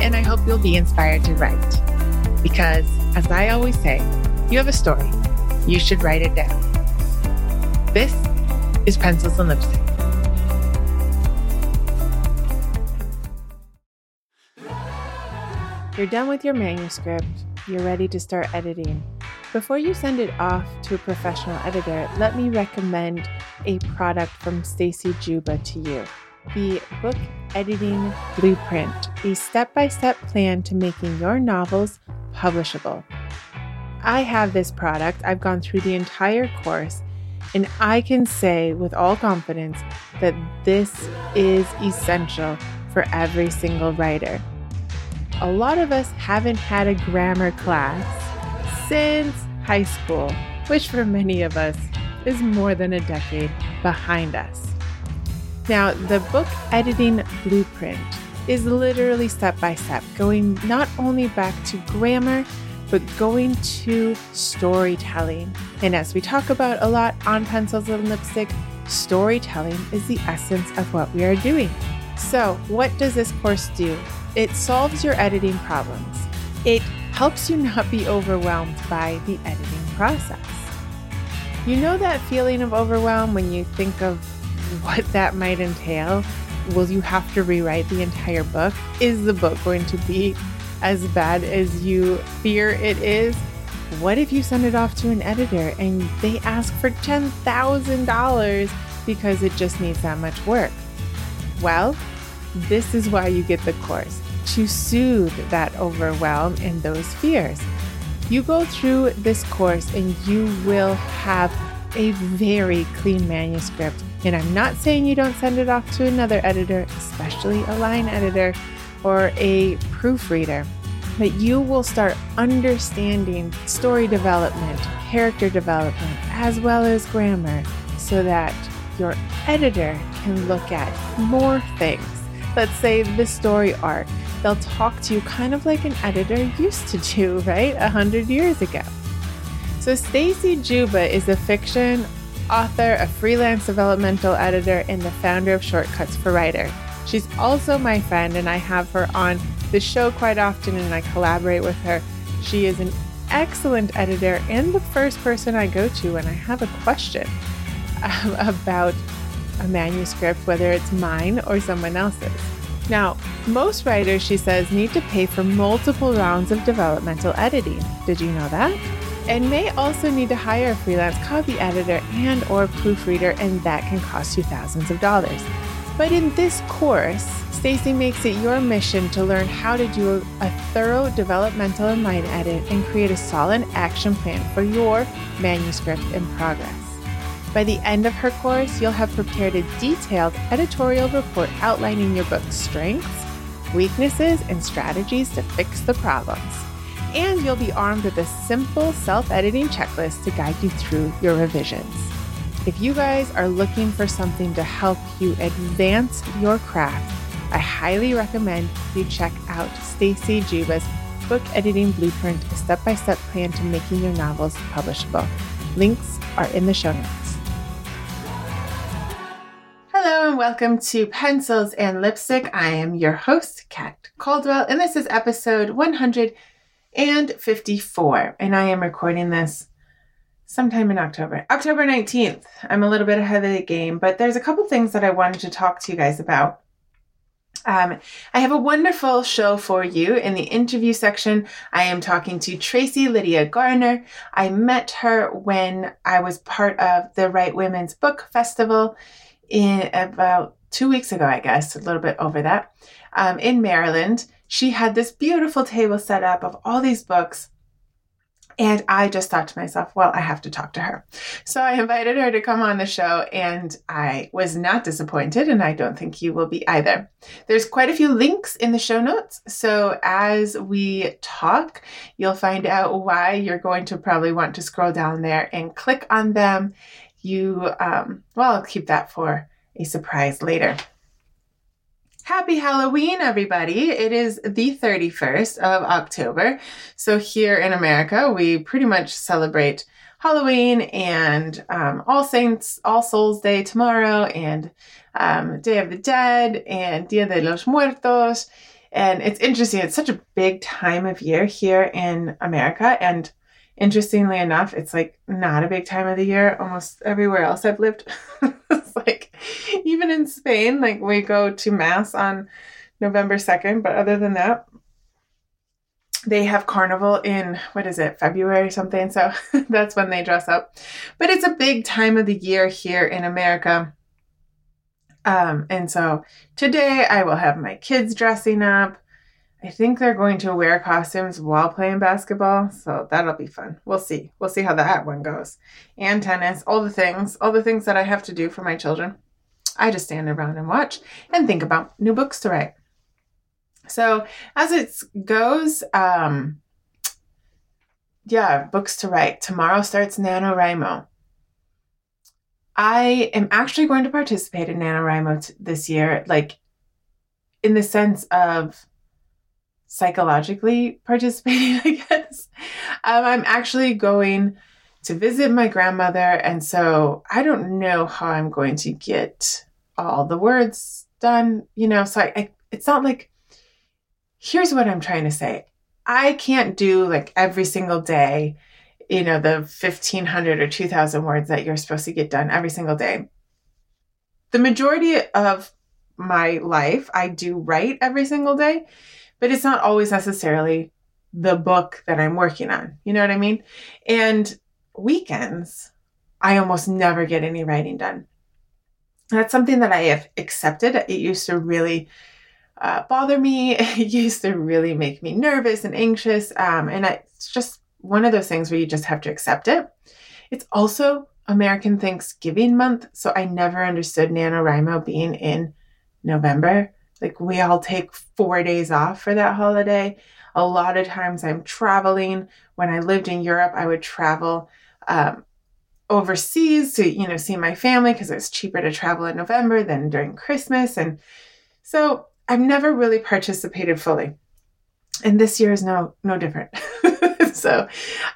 and I hope you'll be inspired to write. Because, as I always say, you have a story. You should write it down. This is Pencils and Lipstick. You're done with your manuscript. You're ready to start editing. Before you send it off to a professional editor, let me recommend a product from Stacy Juba to you the Book Editing Blueprint, a step by step plan to making your novels publishable. I have this product, I've gone through the entire course, and I can say with all confidence that this is essential for every single writer. A lot of us haven't had a grammar class since high school, which for many of us is more than a decade behind us. Now, the book editing blueprint is literally step by step, going not only back to grammar, but going to storytelling. And as we talk about a lot on Pencils and Lipstick, storytelling is the essence of what we are doing. So, what does this course do? It solves your editing problems. It helps you not be overwhelmed by the editing process. You know that feeling of overwhelm when you think of what that might entail. Will you have to rewrite the entire book? Is the book going to be as bad as you fear it is? What if you send it off to an editor and they ask for $10,000 because it just needs that much work? Well, this is why you get the course to soothe that overwhelm and those fears. You go through this course and you will have a very clean manuscript and I'm not saying you don't send it off to another editor, especially a line editor or a proofreader, but you will start understanding story development, character development, as well as grammar so that your editor can look at more things. Let's say the story arc. They'll talk to you kind of like an editor used to do, right? A hundred years ago. So Stacy Juba is a fiction author, a freelance developmental editor, and the founder of Shortcuts for Writer. She's also my friend, and I have her on the show quite often, and I collaborate with her. She is an excellent editor and the first person I go to when I have a question um, about a manuscript, whether it's mine or someone else's. Now, most writers, she says, need to pay for multiple rounds of developmental editing. Did you know that? And may also need to hire a freelance copy editor and or proofreader and that can cost you thousands of dollars. But in this course, Stacy makes it your mission to learn how to do a thorough developmental and line edit and create a solid action plan for your manuscript in progress. By the end of her course, you'll have prepared a detailed editorial report outlining your book's strengths, weaknesses, and strategies to fix the problems and you'll be armed with a simple self editing checklist to guide you through your revisions. If you guys are looking for something to help you advance your craft, I highly recommend you check out Stacy Juba's Book Editing Blueprint, a step by step plan to making your novels publishable. Links are in the show notes. Hello and welcome to Pencils and Lipstick. I am your host, Kat Caldwell, and this is episode 100 and 54. And I am recording this sometime in October. October 19th. I'm a little bit ahead of the game, but there's a couple things that I wanted to talk to you guys about. Um, I have a wonderful show for you. In the interview section, I am talking to Tracy Lydia Garner. I met her when I was part of the Write Women's Book Festival in about two weeks ago, I guess, a little bit over that, um, in Maryland she had this beautiful table set up of all these books. And I just thought to myself, well, I have to talk to her. So I invited her to come on the show, and I was not disappointed, and I don't think you will be either. There's quite a few links in the show notes. So as we talk, you'll find out why you're going to probably want to scroll down there and click on them. You, um, well, I'll keep that for a surprise later. Happy Halloween, everybody. It is the 31st of October. So, here in America, we pretty much celebrate Halloween and um, All Saints, All Souls Day tomorrow, and um, Day of the Dead, and Dia de los Muertos. And it's interesting, it's such a big time of year here in America. And interestingly enough, it's like not a big time of the year almost everywhere else I've lived. it's like even in Spain, like we go to mass on November 2nd, but other than that, they have carnival in what is it, February or something. So that's when they dress up. But it's a big time of the year here in America. Um, and so today I will have my kids dressing up. I think they're going to wear costumes while playing basketball, so that'll be fun. We'll see. We'll see how that one goes. And tennis, all the things, all the things that I have to do for my children. I just stand around and watch and think about new books to write. So as it goes, um, yeah, books to write. Tomorrow starts NaNoWriMo. I am actually going to participate in NaNoWriMo t- this year, like in the sense of psychologically participating, I guess. Um, I'm actually going to visit my grandmother, and so I don't know how I'm going to get all the words done, you know. So I, I it's not like here's what I'm trying to say. I can't do like every single day, you know, the 1500 or 2000 words that you're supposed to get done every single day. The majority of my life, I do write every single day but it's not always necessarily the book that I'm working on. You know what I mean? And weekends, I almost never get any writing done. That's something that I have accepted. It used to really uh, bother me. It used to really make me nervous and anxious. Um, and it's just one of those things where you just have to accept it. It's also American Thanksgiving month. So I never understood NaNoWriMo being in November. Like we all take four days off for that holiday. A lot of times I'm traveling. When I lived in Europe, I would travel um, overseas to, you know, see my family because it's cheaper to travel in November than during Christmas. And so I've never really participated fully. And this year is no no different. so,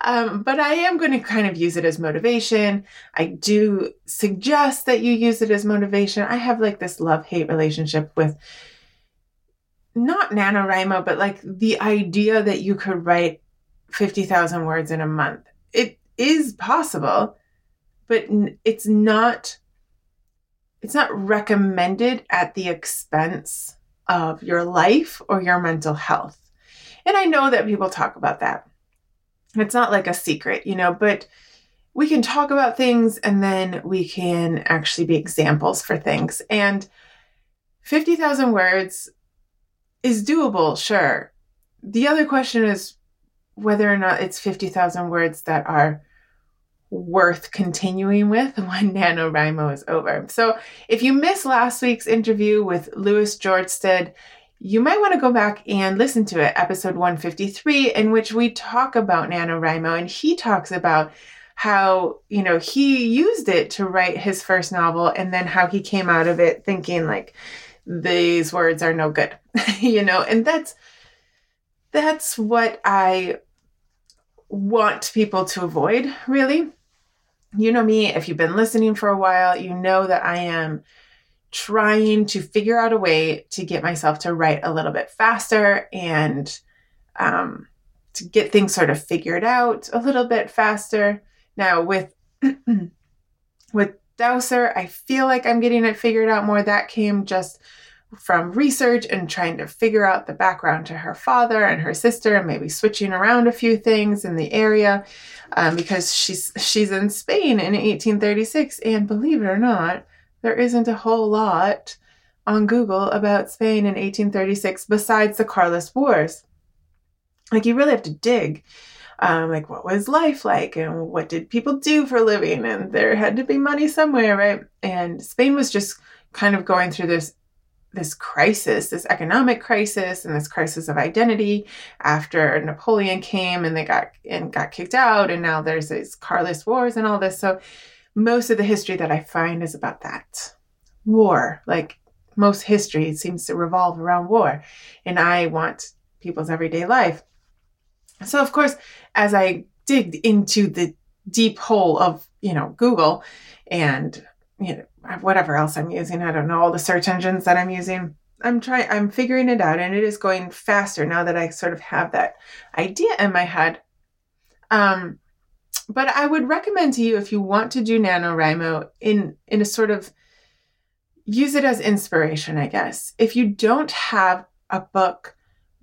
um, but I am going to kind of use it as motivation. I do suggest that you use it as motivation. I have like this love hate relationship with not NaNoWriMo, but like the idea that you could write 50,000 words in a month. It is possible, but it's not it's not recommended at the expense of your life or your mental health. And I know that people talk about that. It's not like a secret, you know, but we can talk about things and then we can actually be examples for things. And 50,000 words is doable, sure. The other question is whether or not it's 50,000 words that are worth continuing with when NaNoWriMo is over. So if you missed last week's interview with Lewis Jorstad, you might want to go back and listen to it, episode 153, in which we talk about NaNoWriMo and he talks about how, you know, he used it to write his first novel and then how he came out of it thinking like, these words are no good you know and that's that's what i want people to avoid really. You know me if you've been listening for a while you know that i am trying to figure out a way to get myself to write a little bit faster and um, to get things sort of figured out a little bit faster. Now with with Dowser. I feel like I'm getting it figured out more. That came just from research and trying to figure out the background to her father and her sister and maybe switching around a few things in the area um, because she's she's in Spain in 1836 and believe it or not there isn't a whole lot on Google about Spain in 1836 besides the Carlist Wars. like you really have to dig. Um, like what was life like and what did people do for living and there had to be money somewhere right and spain was just kind of going through this this crisis, this economic crisis, and this crisis of identity after Napoleon came and they got and got kicked out, and now there's these Carlist wars and all this. So most of the history that I find is about that war. Like most history seems to revolve around war, and I want people's everyday life. So of course, as I digged into the deep hole of you know Google and you know whatever else I'm using. I don't know all the search engines that I'm using. I'm trying I'm figuring it out and it is going faster now that I sort of have that idea in my head. Um but I would recommend to you if you want to do NaNoWriMo in in a sort of use it as inspiration, I guess. If you don't have a book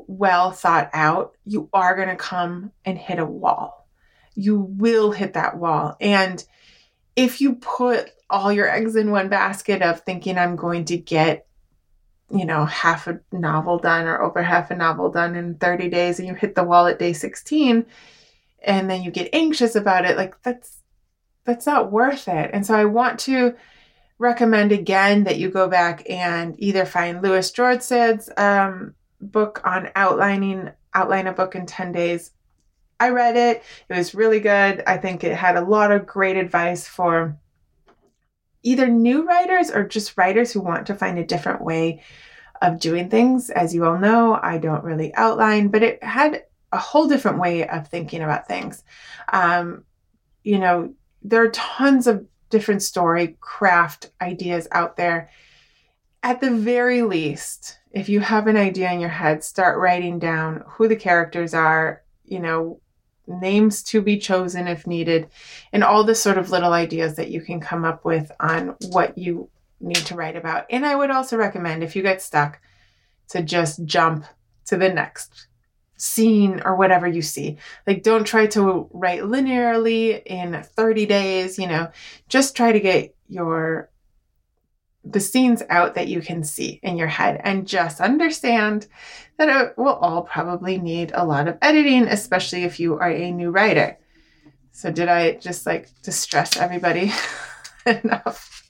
well thought out, you are going to come and hit a wall. You will hit that wall. And if you put all your eggs in one basket of thinking I'm going to get, you know, half a novel done or over half a novel done in 30 days and you hit the wall at day 16 and then you get anxious about it, like that's that's not worth it. And so I want to recommend again that you go back and either find Lewis Jorstad's um, book on outlining outline a book in 10 days. I read it. It was really good. I think it had a lot of great advice for either new writers or just writers who want to find a different way of doing things. As you all know, I don't really outline, but it had a whole different way of thinking about things. Um, you know, there are tons of different story craft ideas out there. At the very least, if you have an idea in your head, start writing down who the characters are, you know, names to be chosen if needed, and all the sort of little ideas that you can come up with on what you need to write about. And I would also recommend if you get stuck to just jump to the next scene or whatever you see. Like, don't try to write linearly in 30 days, you know, just try to get your the scenes out that you can see in your head and just understand that it will all probably need a lot of editing, especially if you are a new writer. So, did I just like distress everybody enough?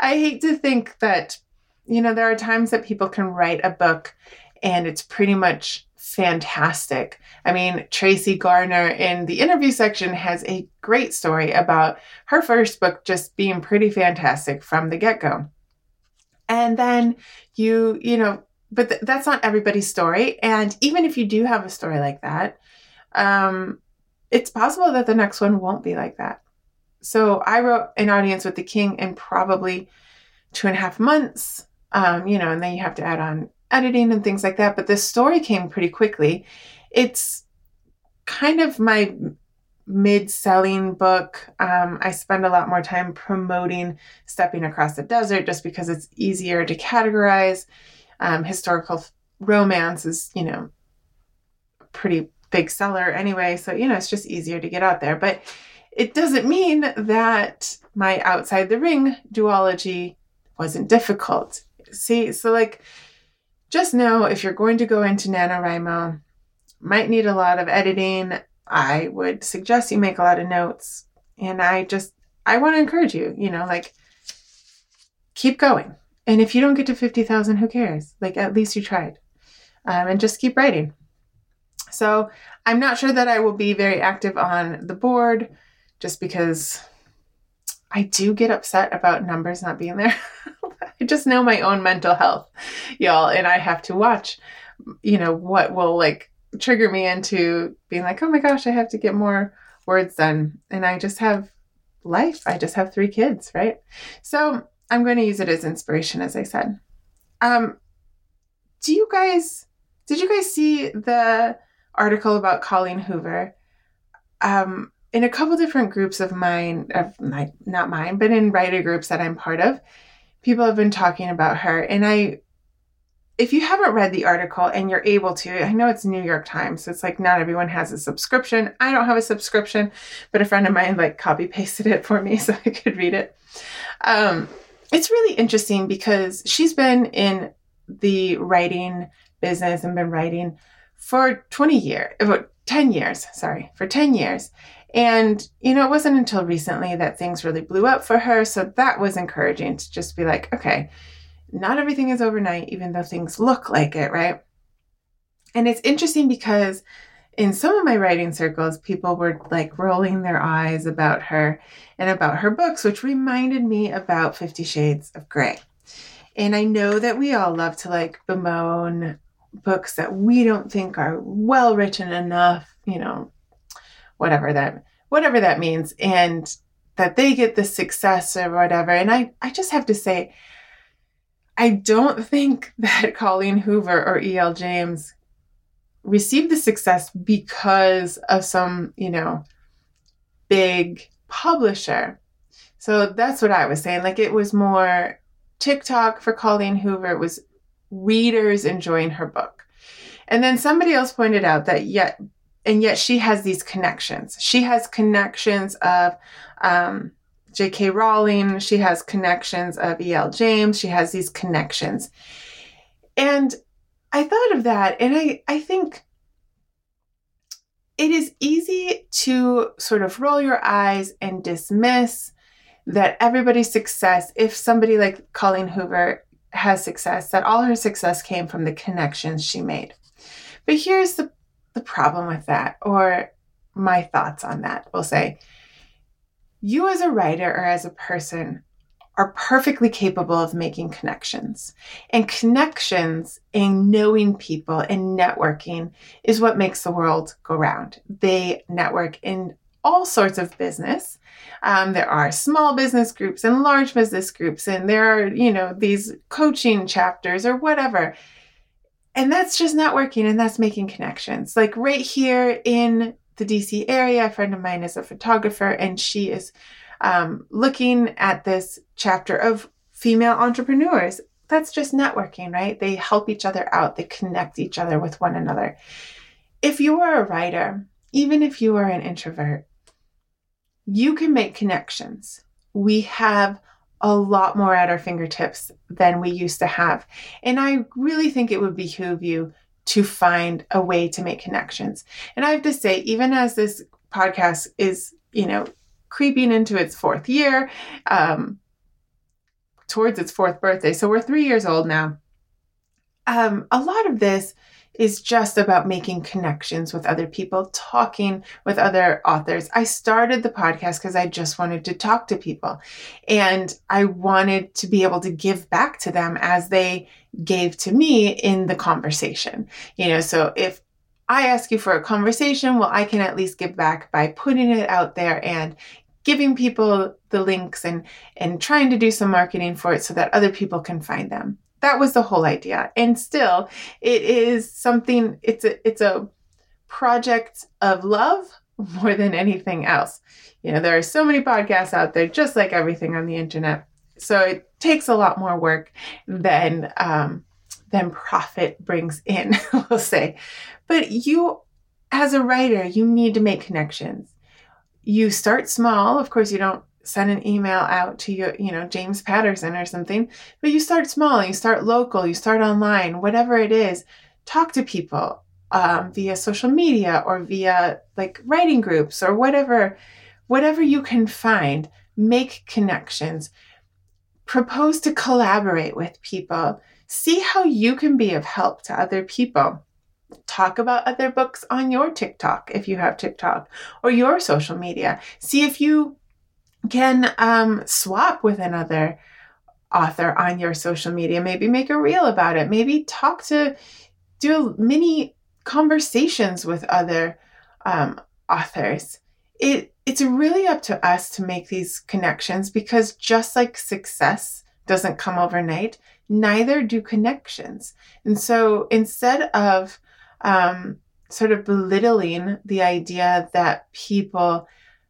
I hate to think that, you know, there are times that people can write a book and it's pretty much fantastic. I mean, Tracy Garner in the interview section has a great story about her first book just being pretty fantastic from the get go and then you you know but th- that's not everybody's story. And even if you do have a story like that um it's possible that the next one won't be like that. So i wrote an audience with the king in probably two and a half months um you know and then you have to add on editing and things like that. But this story came pretty quickly. It's kind of my mid selling book. Um, I spend a lot more time promoting Stepping Across the Desert just because it's easier to categorize. Um, historical romance is, you know, pretty big seller anyway. So, you know, it's just easier to get out there. But it doesn't mean that my outside the ring duology wasn't difficult. See, so like, just know if you're going to go into NaNoWriMo, might need a lot of editing I would suggest you make a lot of notes. And I just, I want to encourage you, you know, like keep going. And if you don't get to 50,000, who cares? Like at least you tried. Um, and just keep writing. So I'm not sure that I will be very active on the board just because I do get upset about numbers not being there. I just know my own mental health, y'all, and I have to watch, you know, what will like trigger me into being like, oh my gosh, I have to get more words done. And I just have life. I just have three kids, right? So I'm going to use it as inspiration, as I said. Um, do you guys, did you guys see the article about Colleen Hoover? Um, in a couple different groups of mine, of my, not mine, but in writer groups that I'm part of, people have been talking about her. And I if you haven't read the article and you're able to, I know it's New York Times, so it's like not everyone has a subscription. I don't have a subscription, but a friend of mine like copy pasted it for me so I could read it. Um, it's really interesting because she's been in the writing business and been writing for 20 years, about 10 years, sorry, for 10 years. And, you know, it wasn't until recently that things really blew up for her. So that was encouraging to just be like, okay, not everything is overnight, even though things look like it, right? And it's interesting because in some of my writing circles, people were like rolling their eyes about her and about her books, which reminded me about Fifty Shades of Grey. And I know that we all love to like bemoan books that we don't think are well written enough, you know, whatever that whatever that means and that they get the success or whatever. And I I just have to say I don't think that Colleen Hoover or E.L. James received the success because of some, you know, big publisher. So that's what I was saying. Like it was more TikTok for Colleen Hoover it was readers enjoying her book. And then somebody else pointed out that yet, and yet she has these connections. She has connections of um, J.K. Rowling. She has connections of E.L. James. She has these connections. And I thought of that and I, I think it is easy to sort of roll your eyes and dismiss that everybody's success, if somebody like Colleen Hoover has success, that all her success came from the connections she made. But here's the, the problem with that, or my thoughts on that. We'll say, you as a writer or as a person are perfectly capable of making connections. And connections and knowing people and networking is what makes the world go round. They network in all sorts of business. Um, there are small business groups and large business groups, and there are, you know, these coaching chapters or whatever. And that's just networking and that's making connections. Like right here in the DC area, a friend of mine is a photographer and she is um, looking at this chapter of female entrepreneurs. That's just networking, right? They help each other out, they connect each other with one another. If you are a writer, even if you are an introvert, you can make connections. We have a lot more at our fingertips than we used to have. And I really think it would behoove you to find a way to make connections. And I have to say, even as this podcast is, you know, creeping into its fourth year, um, towards its fourth birthday. So we're three years old now. Um, a lot of this is just about making connections with other people, talking with other authors. I started the podcast because I just wanted to talk to people and I wanted to be able to give back to them as they gave to me in the conversation. You know, so if I ask you for a conversation, well, I can at least give back by putting it out there and giving people the links and and trying to do some marketing for it so that other people can find them. That was the whole idea. And still, it is something it's a it's a project of love more than anything else. You know, there are so many podcasts out there just like everything on the internet. So it takes a lot more work than um, than profit brings in, we'll say. But you, as a writer, you need to make connections. You start small. Of course, you don't send an email out to your, you know, James Patterson or something, but you start small. You start local. You start online. Whatever it is, talk to people um, via social media or via like writing groups or whatever, whatever you can find. Make connections. Propose to collaborate with people. See how you can be of help to other people talk about other books on your TikTok if you have TikTok or your social media. See if you can um, swap with another author on your social media. Maybe make a reel about it. Maybe talk to, do mini conversations with other um, authors. It it's really up to us to make these connections because just like success doesn't come overnight, neither do connections. And so instead of um, sort of belittling the idea that people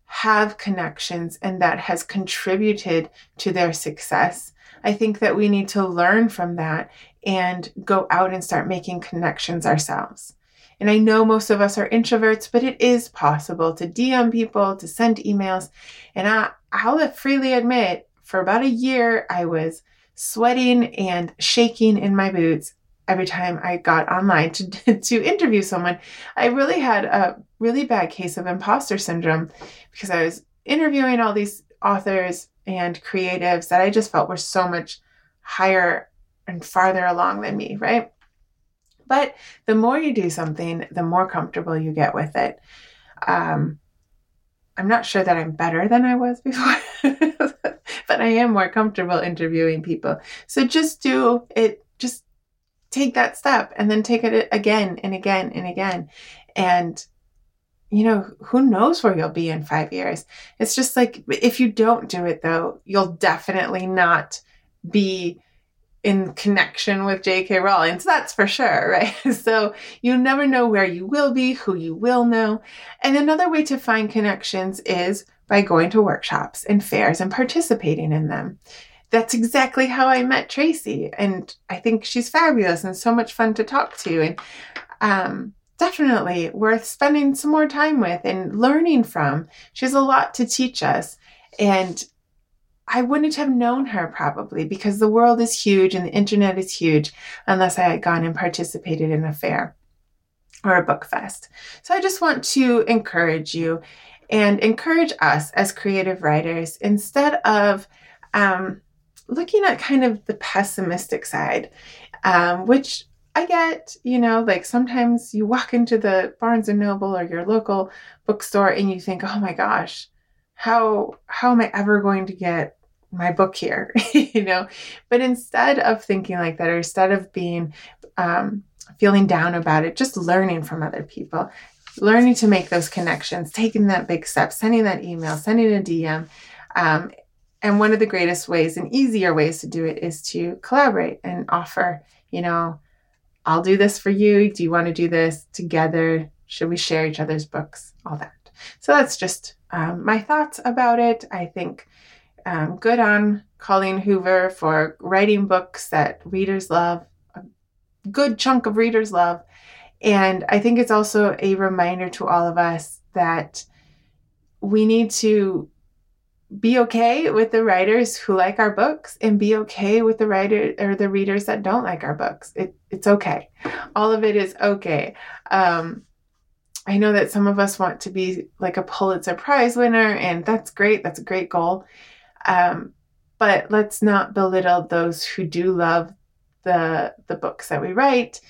have connections and that has contributed to their success. I think that we need to learn from that and go out and start making connections ourselves. And I know most of us are introverts, but it is possible to DM people, to send emails. And I, I'll freely admit, for about a year, I was sweating and shaking in my boots every time I got online to, to interview someone, I really had a really bad case of imposter syndrome because I was interviewing all these authors and creatives that I just felt were so much higher and farther along than me, right? But the more you do something, the more comfortable you get with it. Um, I'm not sure that I'm better than I was before, but I am more comfortable interviewing people. So just do it, just take that step and then take it again and again and again. And, you know, who knows where you'll be in five years? It's just like if you don't do it, though, you'll definitely not be in connection with J.K. Rowling. So that's for sure, right? So you never know where you will be, who you will know. And another way to find connections is by going to workshops and fairs and participating in them. That's exactly how I met Tracy. And I think she's fabulous and so much fun to talk to. And um, definitely worth spending some more time with and learning from. She has a lot to teach us. And I wouldn't have known her probably because the world is huge and the internet is huge unless I had gone and participated in a fair or a book fest. So I just want to encourage you and encourage us as creative writers instead of um, looking at kind of the pessimistic side, um, which I get, you know, like sometimes you walk into the Barnes and Noble or your local bookstore and you think, oh my gosh, how how am I ever going to get my book here? You know? But instead of thinking like that or instead of being um, feeling down about it just learning from other people learning to make those connections taking that big step sending that email sending a dm um, and one of the greatest ways and easier ways to do it is to collaborate and offer you know i'll do this for you. Do you want to do this together? Should we share each other's books? All that. So that's just um, my thoughts about it. I think um, good on Colleen Hoover for writing books that readers love, a good chunk of readers love. And I think it's also a reminder to all of us that we need to be okay with the writers who like our books and be okay with the writer or the readers that don't like our books. It, it's okay. All of it is okay. Um, I know that some of us want to be like a Pulitzer Prize winner, and that's great. That's a great goal. Um, but let's not belittle those who do love the the books that we write,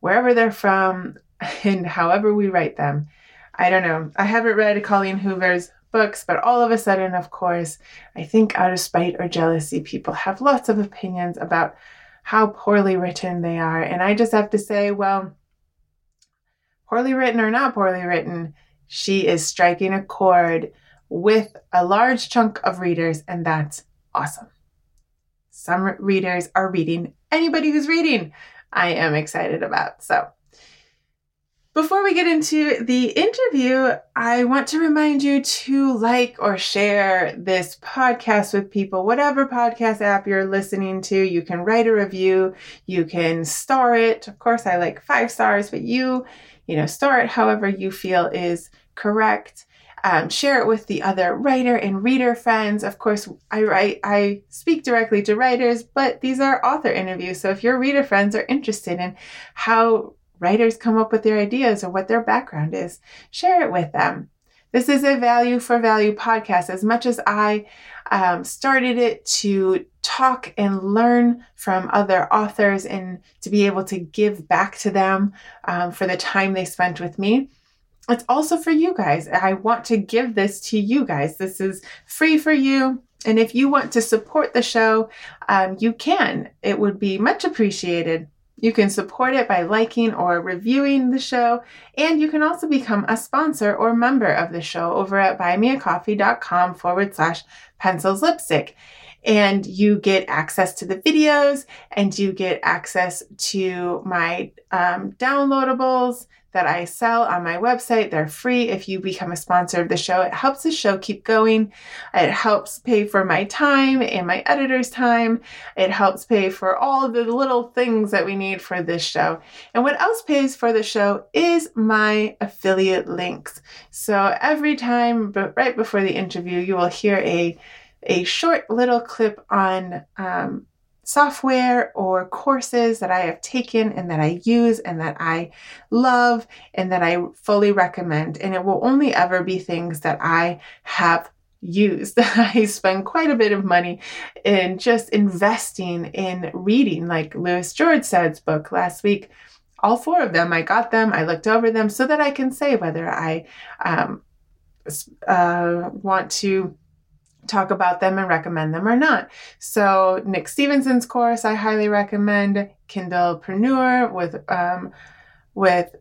wherever they're from, and however we write them. I don't know. I haven't read Colleen Hoover's books, but all of a sudden, of course, I think out of spite or jealousy, people have lots of opinions about how poorly written they are. And I just have to say, well, poorly written or not poorly written, she is striking a chord with a large chunk of readers, and that's awesome. Some readers are reading anybody who's reading. I am excited about. So, before we get into the interview, I want to remind you to like or share this podcast with people, whatever podcast app you're listening to. You can write a review, you can star it. Of course, I like five stars, but you, you know, star it however you feel is correct um, share it with the other writer and reader friends. Of course, I write, I speak directly to writers, but these are author interviews. So if your reader friends are interested in how writers come up with their ideas or what their background is, share it with them. This is a value for value podcast. As much as I um, started it to talk and learn from other authors and to be able to give back to them um, for the time they spent with me, it's also for you guys. I want to give this to you guys. This is free for you. And if you want to support the show, um, you can. It would be much appreciated. You can support it by liking or reviewing the show, and you can also become a sponsor or member of the show over at buymeacoffee.com forward slash pencils lipstick. And you get access to the videos and you get access to my um, downloadables that I sell on my website. They're free if you become a sponsor of the show. It helps the show keep going. It helps pay for my time and my editor's time. It helps pay for all of the little things that we need for this show. And what else pays for the show is my affiliate links. So every time, but right before the interview, you will hear a a short little clip on um, software or courses that I have taken and that I use and that I love and that I fully recommend. And it will only ever be things that I have used. I spend quite a bit of money in just investing in reading, like Lewis Jorstad's book last week. All four of them, I got them, I looked over them so that I can say whether I um, uh, want to talk about them and recommend them or not. So Nick Stephenson's course I highly recommend. Kindlepreneur with um, with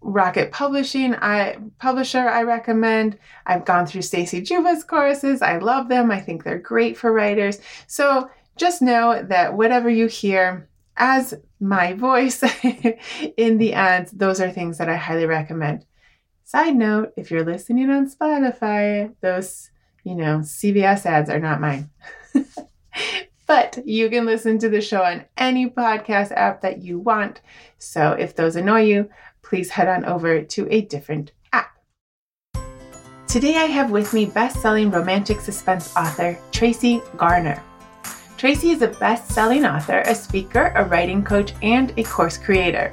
Rocket Publishing, I publisher I recommend. I've gone through Stacy Juba's courses. I love them. I think they're great for writers. So just know that whatever you hear as my voice in the ads, those are things that I highly recommend. Side note, if you're listening on Spotify, those, you know, CVS ads are not mine. but you can listen to the show on any podcast app that you want. So if those annoy you, please head on over to a different app. Today I have with me best-selling romantic suspense author Tracy Garner. Tracy is a best-selling author, a speaker, a writing coach, and a course creator.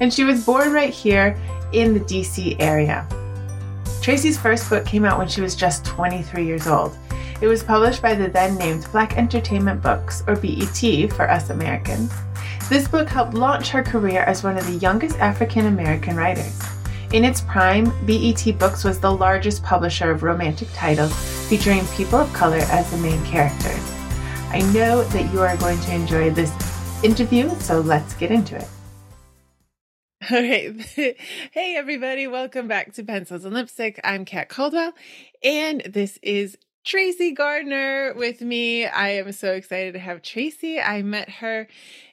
And she was born right here in the DC area. Tracy's first book came out when she was just 23 years old. It was published by the then named Black Entertainment Books, or BET for us Americans. This book helped launch her career as one of the youngest African American writers. In its prime, BET Books was the largest publisher of romantic titles featuring people of color as the main characters. I know that you are going to enjoy this interview, so let's get into it. All right. hey, everybody. Welcome back to Pencils and Lipstick. I'm Kat Caldwell, and this is Tracy Garner with me. I am so excited to have Tracy. I met her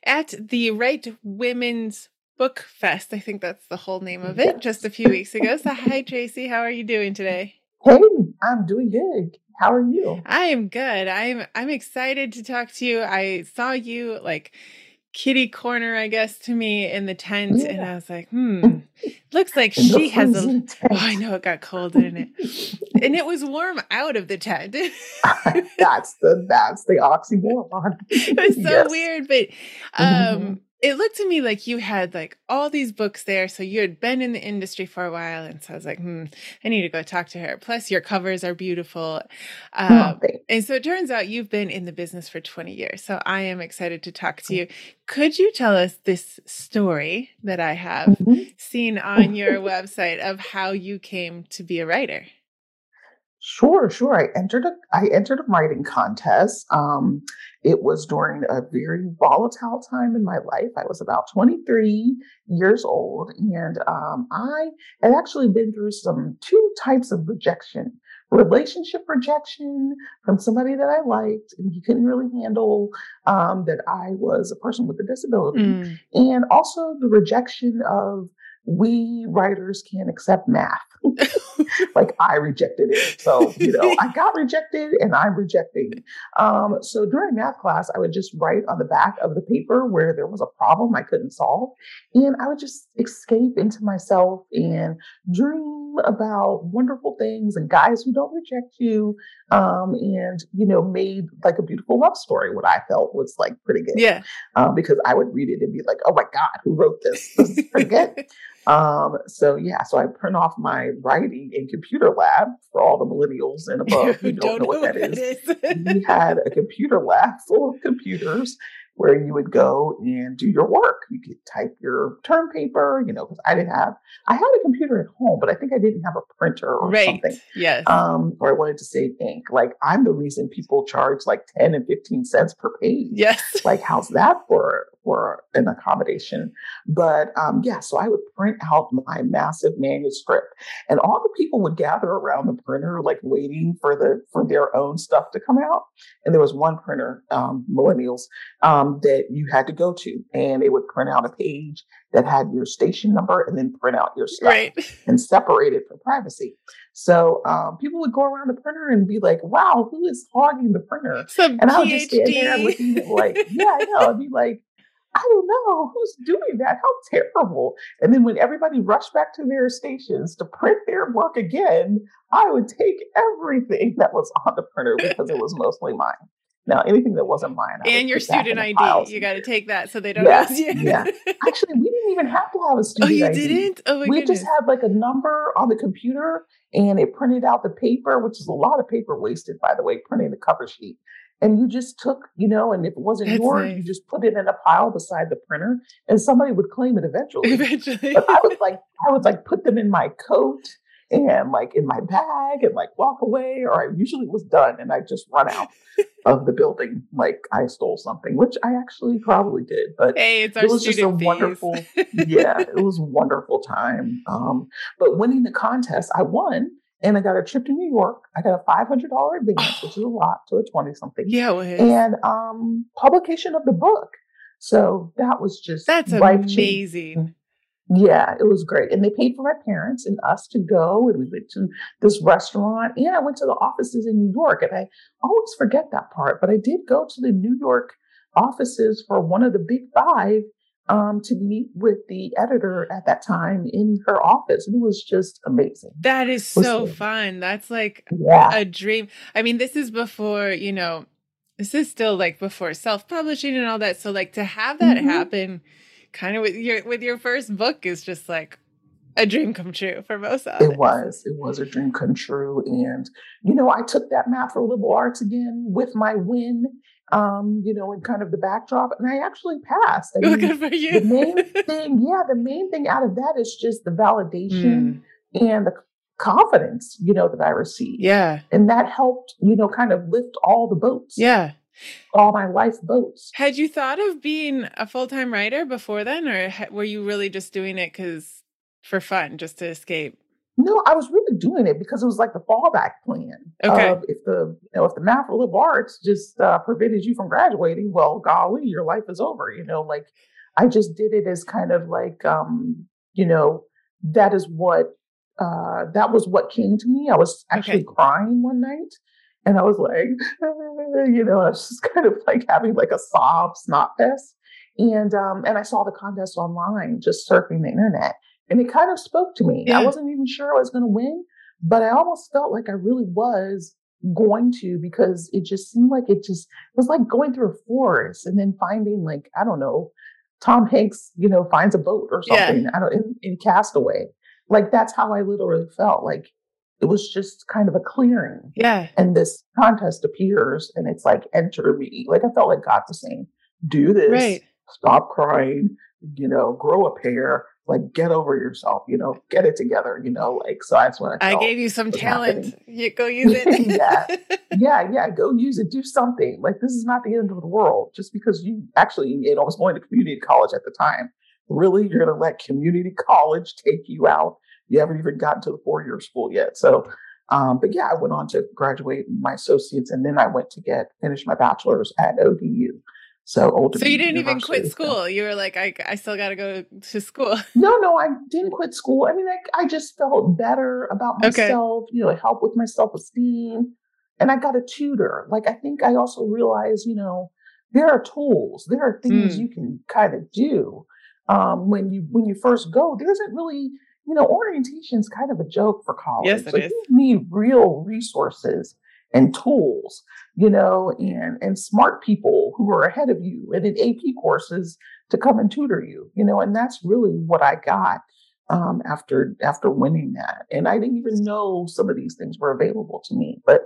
at the Write Women's Book Fest. I think that's the whole name of it, just a few weeks ago. So, hi, Tracy. How are you doing today? Hey, I'm doing good. How are you? I am good. I'm I'm excited to talk to you. I saw you like kitty corner, I guess, to me in the tent. Yeah. And I was like, hmm, looks like she has a. Oh, I know it got cold in it. and it was warm out of the tent. that's the that's the oxymoron. it was so yes. weird, but um mm-hmm it looked to me like you had like all these books there. So you had been in the industry for a while. And so I was like, hmm, I need to go talk to her. Plus, your covers are beautiful. Oh, um, oh, and so it turns out you've been in the business for 20 years. So I am excited to talk to you. Could you tell us this story that I have mm-hmm. seen on your website of how you came to be a writer? Sure, sure. I entered a I entered a writing contest. Um, it was during a very volatile time in my life. I was about 23 years old, and um, I had actually been through some two types of rejection: relationship rejection from somebody that I liked, and he couldn't really handle um, that I was a person with a disability, mm. and also the rejection of we writers can't accept math. like I rejected it. So, you know, I got rejected and I'm rejecting. Um, so during math class, I would just write on the back of the paper where there was a problem I couldn't solve. And I would just escape into myself and dream about wonderful things and guys who don't reject you. Um, and, you know, made like a beautiful love story, what I felt was like pretty good. Yeah. Um, because I would read it and be like, oh my God, who wrote this? This is pretty good. Um, so yeah, so I print off my writing in computer lab for all the millennials and above who don't, don't know, what, what that is. is. we had a computer lab full of computers where you would go and do your work. You could type your term paper, you know, because I didn't have, I had a computer at home, but I think I didn't have a printer or right. something. Yes. Um, or I wanted to save ink. Like I'm the reason people charge like 10 and 15 cents per page. Yes. Like how's that for for an accommodation. But um, yeah, so I would print out my massive manuscript, and all the people would gather around the printer, like waiting for the for their own stuff to come out. And there was one printer, um, millennials, um, that you had to go to, and it would print out a page that had your station number, and then print out your stuff right. and separate it for privacy. So um, people would go around the printer and be like, "Wow, who is hogging the printer?" Some and I would just stand there looking like, "Yeah, I know." I'd be like, I don't know who's doing that. How terrible. And then when everybody rushed back to their stations to print their work again, I would take everything that was on the printer because it was mostly mine. Now, anything that wasn't mine, I and your student ID, you got to take that so they don't yeah, you. yeah. Actually, we didn't even have to have a oh, student. ID. Oh, you ID. didn't? Oh my We goodness. just had like a number on the computer, and it printed out the paper, which is a lot of paper wasted, by the way, printing the cover sheet. And you just took, you know, and if it wasn't That's yours, nice. you just put it in a pile beside the printer, and somebody would claim it eventually. Eventually. but I would like, I would like put them in my coat and like in my bag and like walk away, or I usually was done and I just run out of the building like I stole something, which I actually probably did. But hey, it's our it was just a fees. wonderful, yeah, it was a wonderful time. Um, but winning the contest, I won. And I got a trip to New York. I got a five hundred dollar advance, which is a lot to a twenty something, yeah, and um, publication of the book. So that was just That's amazing. Yeah, it was great. And they paid for my parents and us to go. And we went to this restaurant. And I went to the offices in New York. And I always forget that part, but I did go to the New York offices for one of the big five um, to meet with the editor at that time in her office. And it was just amazing. That is so fun. That's like Yeah. a dream. I mean, this is before, you know, this is still like before self-publishing and all that. So like to have that Mhm. happen kind of with your with your first book is just like a dream come true for most of It was. It was a dream come true. And, you know, I took that math for liberal arts again with my win, um, you know, in kind of the backdrop. And I actually passed. I mean, good for you. the main thing, yeah, the main thing out of that is just the validation Mm, and the confidence, you know, that I received. yeah. And that helped, you know, kind of lift all the boats, Yeah. all my life boats. Had you thought of being a full-time writer before then or were you really just doing it cuz for fun, just to escape? No, I was really doing it because it was like the fallback plan. Okay. Of if the you know if the math or liberal arts just uh, prevented you from graduating, well, golly, your life is over. You know, like I just did it as kind of like um, you know that is what uh, that was what came to me. I was actually crying one night, and I was like, you know, I was just kind of like having like a sob snot fest. And um, and I saw the contest online, just surfing the internet, and it kind of spoke to me. Yeah. I wasn't even sure I was going to win, but I almost felt like I really was going to because it just seemed like it just it was like going through a forest and then finding like I don't know, Tom Hanks, you know, finds a boat or Yeah. something. I don't in, in Castaway. Like that's how I literally felt. Like it was just kind of a clearing, Yeah. and this contest appears, and it's like enter me. Like I felt like God was saying, "Do this." Right. stop crying, you know, grow a pair, like get over yourself, you know, get it together, you know, like so that's when I I gave you some talent. You go use it. Yeah. yeah, yeah, go use it, do something. Like this is not the end of the world. Just because you actually, you know, I was going to community college at the time. Really, you're gonna let community college take you out. You haven't even gotten to the four-year school yet. So um, but yeah, I went on to graduate my associates and then I went to get finish my bachelor's at ODU. So Old So you didn't even quit school. You were like, I, I still got to go to school. No, no, I didn't quit school. I mean, I, I just felt better about Okay. myself, you know, it helped with my self esteem. And I got a tutor. Like, I think I also realized, you know, there are tools, there are things Mm. you can kind of do um, when you when you first go. There isn't really, you know, orientation is kind of a joke for college. Yes, it like, is. You need real resources and tools, you know, and and smart people who are ahead of you and in AP courses to come and tutor you, you know, and that's really what I got um, after after winning that. And I didn't even know some of these things were available to me, but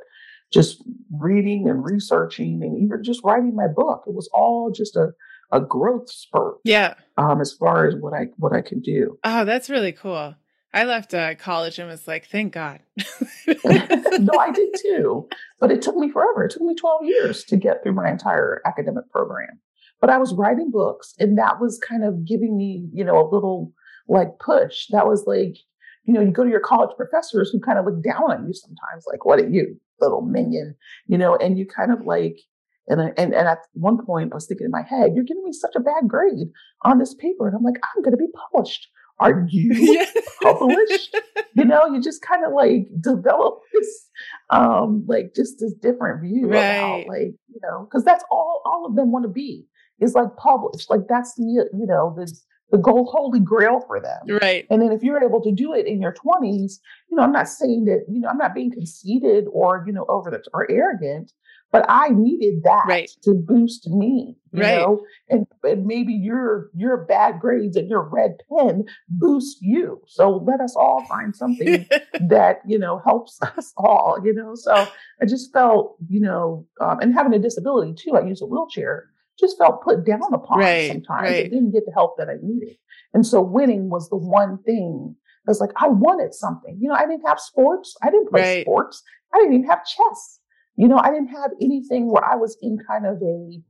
just reading and researching and even just writing my book, it was all just a a growth spurt Yeah. um, as far as what I what I can do. Oh, that's really cool. I left uh, college and was like, thank God. no, I did too, but it took me forever. It took me 12 years to get through my entire academic program. But I was writing books, and that was kind of giving me, you know, a little like push. That was like, you know, you go to your college professors who kind of look down on you sometimes, like, what are you, little minion, you know, and you kind of like, and, and and at one point I was thinking in my head, you're giving me such a bad grade on this paper, and I'm like, I'm going to be published. Are you? yeah. published? you know, you just kind of like develop this, um, like just this different view Right. about like, you know, because that's all all of them want to be is like published. Like that's the, you know, the the gold holy grail for them. right. And then if you're able to do it in your 20s, you know, I'm not saying that, you know, I'm not being conceited or, you know, over the or arrogant, but I needed that right. to boost me, you right. know, and, and maybe your your bad grades and your red pen boost you. So let us all find something that you know helps us all, you know. So I just felt, you know, um, and having a disability too. I use a wheelchair. Just felt put down upon right, sometimes. I didn't get the help that I needed, and so winning was the one thing. I was like, I wanted something. You know, I didn't have sports. I didn't play right. sports. I didn't even have chess. You know, I didn't have anything where I was in kind of a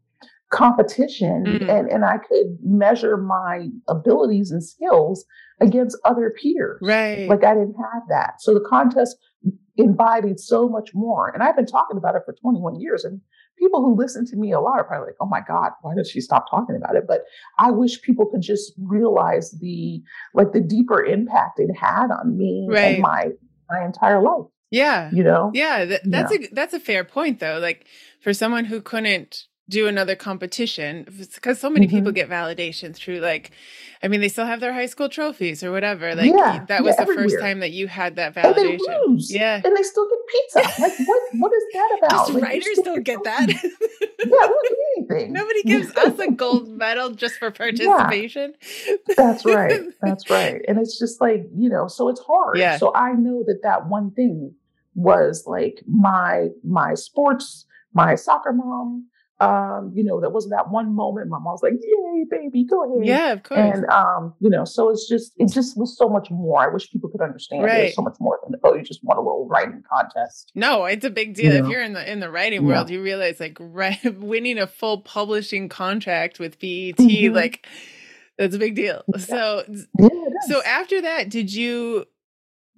competition Mm. and, and I could measure my abilities and skills against other peers. Right. Like I didn't have that. So the contest embodied so much more. And I've been talking about it for 21 years. And people who listen to me a lot are probably like, oh my God, why does she stop talking about it? But I wish people could just realize the like the deeper impact it had on me Right. and my my entire life. Yeah. You know? Yeah, th- that's Yeah. a that's a fair point though. Like for someone who couldn't do another competition because so many people Mhm. get validation through like I mean they still have their high school trophies or whatever. Like Yeah, that was yeah, the first everywhere. time that you had that And validation. lose. Yeah. And they still get pizza. Like what what is that about? Just Like, writers don't get that. Yeah, we don't anything. Nobody gives us a gold medal just for participation. That's right. That's right. And it's just like, you know, so it's hard. Yeah. So I know that that one thing was like my my sports, my soccer mom, um, you know, there was that one moment my mom was like, "Yay, baby, go ahead." Yeah, of course. And um, you know, so it's just it just was so much more. I wish people could understand Right. there's so much more than oh, you just want a little writing contest. No, it's a big deal. You If know? you're in the in the writing Yeah. world, you realize like right, winning a full publishing contract with BET, Mhm. like that's a big deal. Yeah. So Yeah, so after that, did you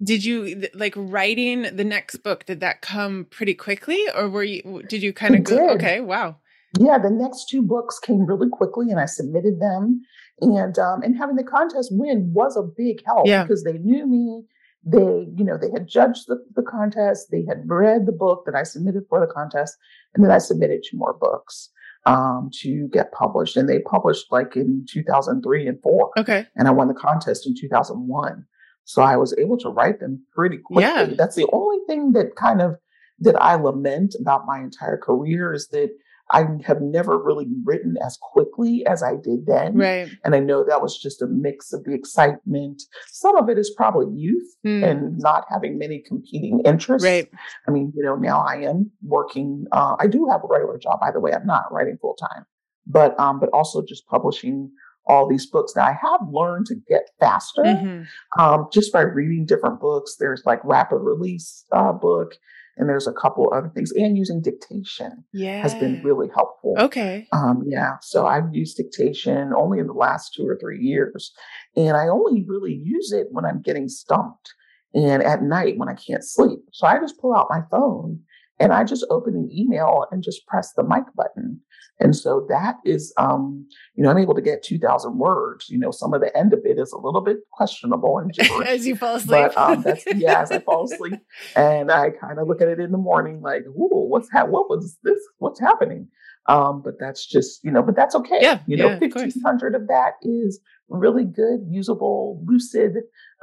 did you like writing the next book? Did that come pretty quickly, or were you did you kind of go? did. Okay, wow, yeah, the next two books came really quickly, and I submitted them. And um, and having the contest win was a big help Yeah. because they knew me. They, you know, they had judged the, the contest. They had read the book that I submitted for the contest, and then I submitted two more books um, to get published. And they published like in 2003 and four, okay, and I won the contest in 2001. So I was able to write them pretty quickly. Yeah. That's the only thing that kind of that I lament about my entire career is that I have never really written as quickly as I did then. right, And I know that was just a mix of the excitement. Some of it is probably youth Hmm. and not having many competing interests. right, I mean, you know, now I am working. Uh, I do have a regular job, by the way. I'm not writing full time, but um, but also just publishing all these books. Now I have learned to get faster Mhm. um, just by reading different books. There's like rapid release uh, book, and there's a couple other things, and using dictation yeah, has been really helpful. okay, Um, yeah, so I've used dictation only in the last two or three years, and I only really use it when I'm getting stumped and at night when I can't sleep. So I just pull out my phone and I just open an email and just press the mic button. And so that is, um, you know, I'm able to get 2,000 words. You know, some of the end of it is a little bit questionable and gibberish. as you fall asleep. But um, that's yeah, as I fall asleep, and I kind of look at it in the morning, like, "Ooh, what's ha- what was this? What's happening?" Um, but that's just you know, but that's okay. Yeah, you know, yeah, fifteen hundred of that is really good, usable, lucid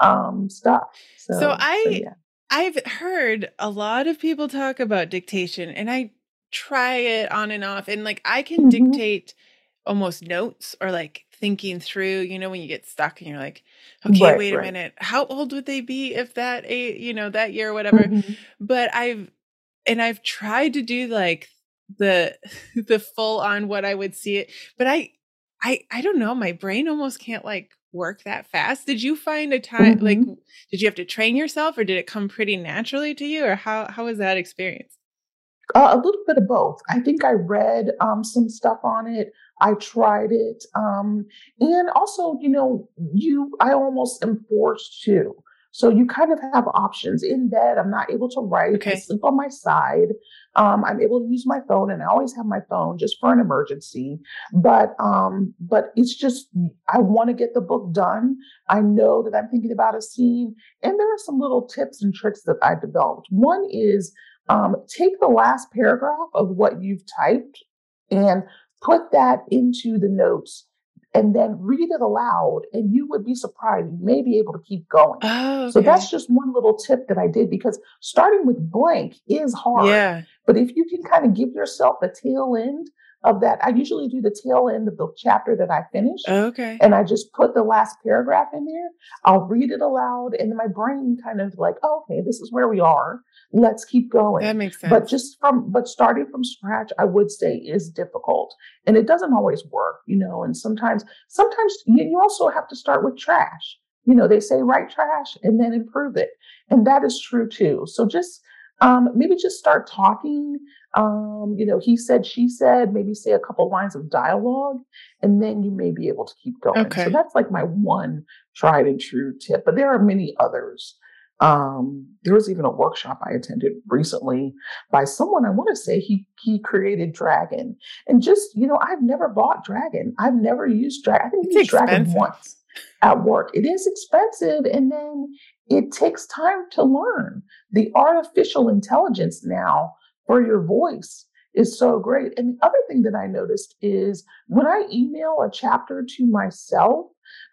um, stuff. So, So I- yeah. I've heard a lot of people talk about dictation and I try it on and off and like I can Mhm. dictate almost notes or like thinking through, you know, when you get stuck and you're like, okay, Right, wait a minute. How old would they be if that a you know, that year or whatever? Mhm. But I've and I've tried to do like the the full on what I would see it, but I I I don't know, my brain almost can't like work that fast. Did you find a time like Mhm. did you have to train yourself or did it come pretty naturally to you or how how was that experience? Uh, a little bit of both. I think I read um, some stuff on it. I tried it, um, and also, you know, you I almost am forced to. So you kind of have options in bed. I'm not able to write. I Okay. sleep on my side. Um, I'm able to use my phone, and I always have my phone just for an emergency. But um, but it's just I want to get the book done. I know that I'm thinking about a scene, and there are some little tips and tricks that I've developed. One is um, take the last paragraph of what you've typed and put that into the notes and then read it aloud and you would be surprised. You may be able to keep going. Oh, so that's just one little tip that i did because starting with blank is hard. Yeah. But if you can kind of give yourself a tail end of that, I usually do the tail end of the chapter that I finish. Okay. And I just put the last paragraph in there. I'll read it aloud, and my brain kind of like, oh, okay, this is where we are. Let's keep going. That makes sense. But just from, but starting from scratch, I would say is difficult, and it doesn't always work, you know. And sometimes, sometimes you, you also have to start with trash. You know, they say write trash and then improve it, and that is true too. So just um, maybe just start talking. Um, you know, he said, she said, maybe say a couple lines of dialogue, and then you may be able to keep going. Okay. So that's like my one tried and true tip. But there are many others. Um, there was even a workshop I attended recently by someone. I want to say he he created Dragon, and just you know, I've never bought Dragon. I've never used Dragon. I think It's used Dragon once at work. It is expensive, and then it takes time to learn. The artificial intelligence now for your voice is so great. And the other thing that I noticed is when I email a chapter to myself,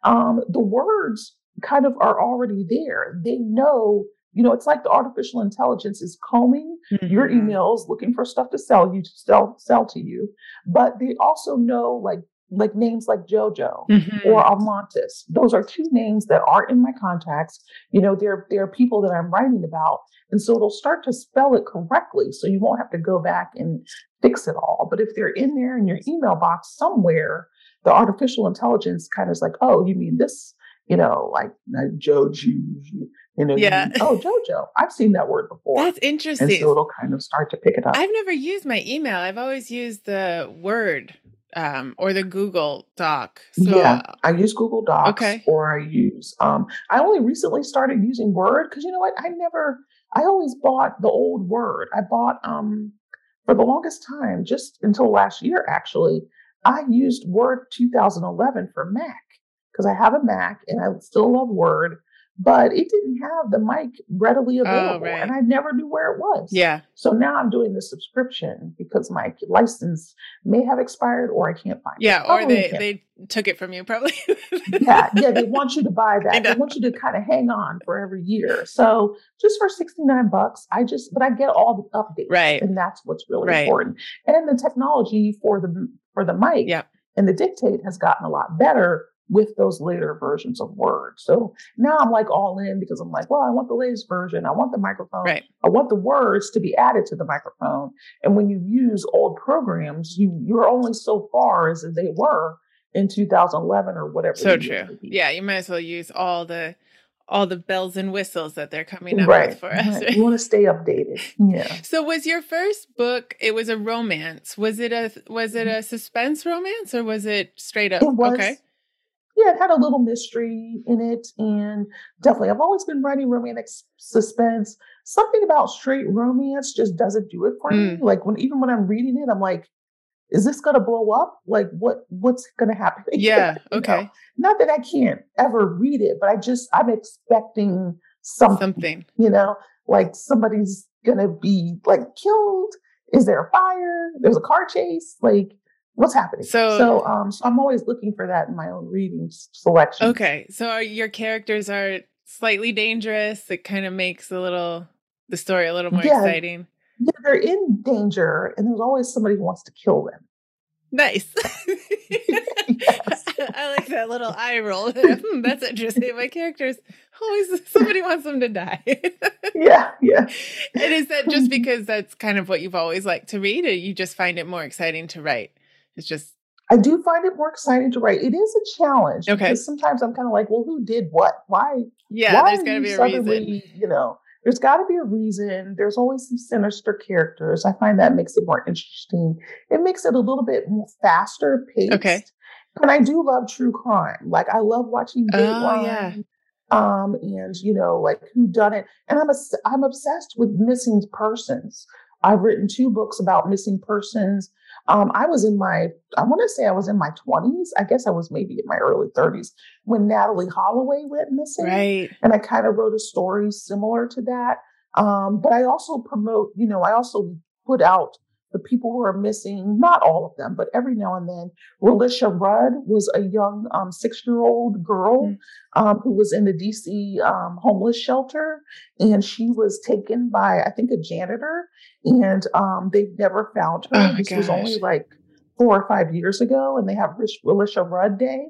um, the words kind of are already there. They know, you know, it's like the artificial intelligence is combing your Mhm. emails, looking for stuff to sell you to sell sell to you, but they also know like like names like JoJo Mhm. or Almontis. Those are two names that are in my contacts. You know, they're they're people that I'm writing about, and so it'll start to spell it correctly, so you won't have to go back and fix it all. But if they're in there in your email box somewhere, the artificial intelligence kind of is like, oh, you mean this? You know, like, like Jojo. You know, you Yeah. mean, oh, JoJo. I've seen that word before. That's and interesting. so it'll kind of start to pick it up. I've never used my email. I've always used the Word um, or the Google Doc. So, yeah, I use Google Docs Okay. or I use um I only recently started using Word because you know what? I never I always bought the old Word. I bought um for the longest time, just until last year actually, I used Word 2011 for Mac because I have a Mac and I still love Word, but it didn't have the mic readily oh, available Oh, right. and I never knew where it was. yeah. So now I'm doing the subscription because my license may have expired or I can't find Yeah. it. Yeah, or they, they took it from you, probably. yeah, yeah, they want you to buy that. They want you to kind of hang on for every year. So just for 69 bucks, I just but I get all the updates. Right. And that's what's really Right. important. And the technology for the for the mic Yeah. and the dictate has gotten a lot better with those later versions of Word. So now I'm like all in because I'm like, well, I want the latest version. I want the microphone. Right. I want the words to be added to the microphone. And when you use old programs, you you're only so far as they were in 2011 or whatever. So true. Yeah. You might as well use all the all the bells and whistles that they're coming up right. with for us. right. You want to stay updated. Yeah. So was your first book it was a romance. Was it a was it mm-hmm. a suspense romance or was it straight up It was. okay? Yeah, it had a little mystery in it, and definitely, I've always been writing romantic suspense. Something about straight romance just doesn't do it for me. Mm. Like when even when I'm reading it, I'm like, "Is this going to blow up? Like what? What's going to happen?" Yeah, You know? okay. Not that I can't ever read it, but I just I'm expecting something. Something. You know, like somebody's going to be like killed. Is there a fire? There's a car chase. Like what's happening? So- so um, so I'm always looking for that in my own reading selection. Okay. So are your characters are slightly dangerous. It kind of makes a little the story a little more Yeah. exciting. Yeah, they're in danger, and there's always somebody who wants to kill them. Nice. Yes. I like that little eye roll. Hmm, That's interesting. My characters always somebody wants them to die. Yeah, yeah. and is that just because that's kind of what you've always liked to read, or you just find it more exciting to write? It's just I do find it more exciting to write. It is a challenge. Okay. Because sometimes I'm kind of like, well, who did what? Why? yeah. why there's are got to you be a reason. suddenly, You know, there's got to be a reason. There's always some sinister characters. I find that makes it more interesting. It makes it a little bit more faster paced. Okay. And I do love true crime. Like I love watching Oh, Dateline. yeah. Um, and you know, like who done it. And I'm a, I'm obsessed with missing persons. I've written two books about missing persons. Um, I was in my, I want to say I was in my 20s. I guess I was maybe in my early 30s when Natalee Holloway went missing. Right. And I kind of wrote a story similar to that. Um, but I also promote, you know, I also put out the people who are missing, not all of them, but every now and then, Relisha Rudd was a young um, six year old girl mm-hmm. um, who was in the DC um, homeless shelter. And she was taken by, I think, a janitor, and um, they've never found her. Oh this gosh. was only like four or five years ago, and they have Relisha Rudd Day.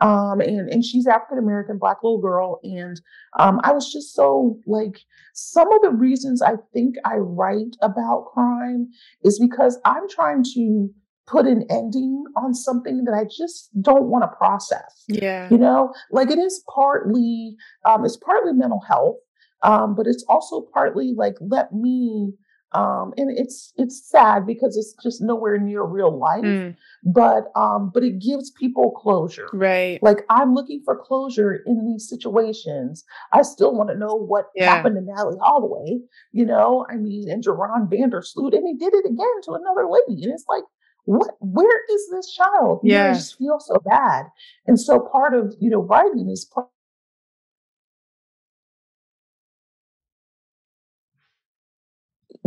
Um, and, and she's African American, black little girl. And um, I was just so like, some of the reasons I think I write about crime is because I'm trying to put an ending on something that I just don't want to process. Yeah. You know, like it is partly, um, it's partly mental health, um, but it's also partly like, let me um, and it's it's sad because it's just nowhere near real life mm. but um but it gives people closure. Right. Like i'm looking for closure in these situations. I still want to know what yeah. happened to natalee holloway you know? I mean and Joran van der Sloot and he did it again to another lady and it's like what where is this child? Yeah know, i just feel so bad. And so part of you know writing is part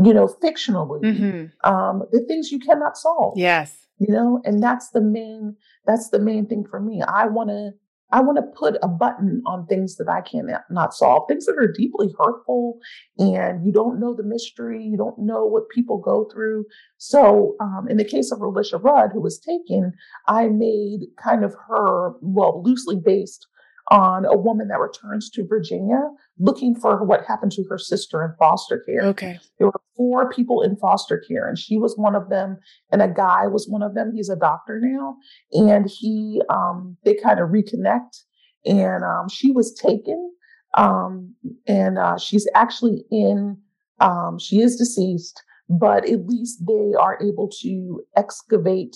you know, fictionally, mm-hmm. um, the things you cannot solve. Yes. You know, and that's the main, that's the main thing for me. I want to, I want to put a button on things that I cannot solve, things that are deeply hurtful, and you don't know the mystery, you don't know what people go through. So, um, in the case of Relisha Rudd, who was taken, I made kind of her, well, loosely based on a woman that returns to Virginia looking for what happened to her sister in foster care. Okay. There were four people in foster care, and she was one of them, and a guy was one of them. He's a doctor now, and he um, they kind of reconnect, and um, she was taken, um, and uh, she's actually in. Um, she is deceased, but at least they are able to excavate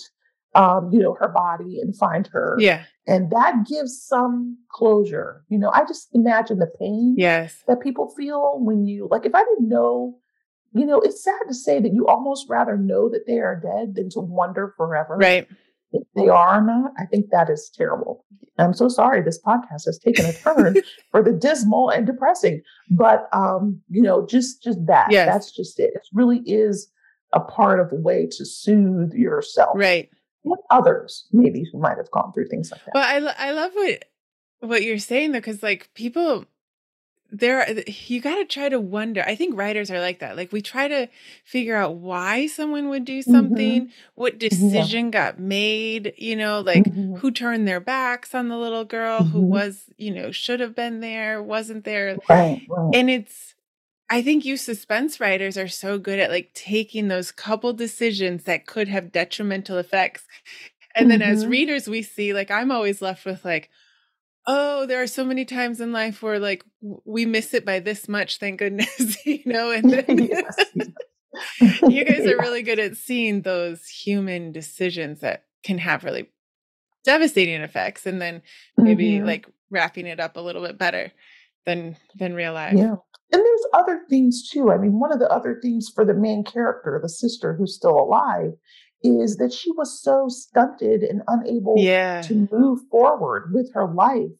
um, you know, her body and find her. Yeah. And that gives some closure. You know, I just imagine the pain yes. that people feel when you like if I didn't know, you know, it's sad to say that you almost rather know that they are dead than to wonder forever. Right. If they are or not. I think that is terrible. I'm so sorry this podcast has taken a turn for the dismal and depressing. But um, you know, just just that. Yes. That's just it. It really is a part of a way to soothe yourself. Right what others maybe who might have gone through things like that. Well, I I love what what you're saying though, because like people there you got to try to wonder i think writers are like that like we try to figure out why someone would do something mm-hmm. what decision yeah. got made you know like mm-hmm. who turned their backs on the little girl mm-hmm. who was you know should have been there wasn't there right, right. and it's I think you suspense writers are so good at like taking those couple decisions that could have detrimental effects. And mm-hmm. then as mm-hmm. readers, we see, like, I'm always left with, like, oh, there are so many times in life where, like, we miss it by this much, thank goodness, you know? And then you guys are really good at seeing those human decisions that can have really devastating effects and then maybe mm-hmm. like wrapping it up a little bit better than than real life. Yeah. And there's other things too. I mean, one of the other things for the main character, the sister who's still alive, is that she was so stunted and unable yeah. to move forward with her life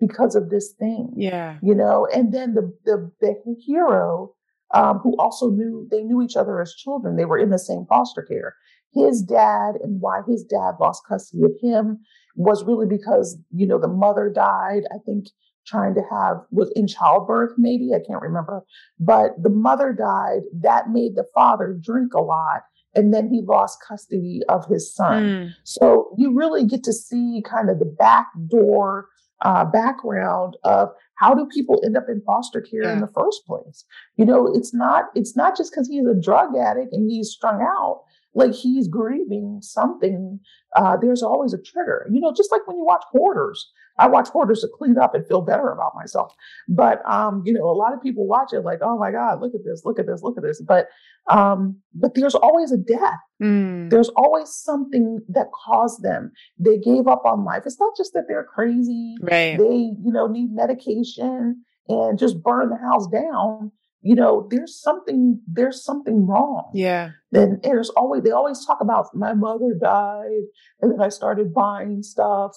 because of this thing. Yeah. You know, and then the the, the hero, um, who also knew they knew each other as children, they were in the same foster care. His dad and why his dad lost custody of him was really because, you know, the mother died. I think trying to have was in childbirth maybe i can't remember but the mother died that made the father drink a lot and then he lost custody of his son mm. so you really get to see kind of the back door uh, background of how do people end up in foster care yeah. in the first place you know it's not it's not just because he's a drug addict and he's strung out like he's grieving something uh, there's always a trigger you know just like when you watch hoarders I watch hoarders to clean up and feel better about myself. But um, you know, a lot of people watch it like, oh my God, look at this, look at this, look at this. But um, but there's always a death. Mm. There's always something that caused them. They gave up on life. It's not just that they're crazy. Right. They, you know, need medication and just burn the house down. You know, there's something, there's something wrong. Yeah. Then there's always they always talk about my mother died and then I started buying stuff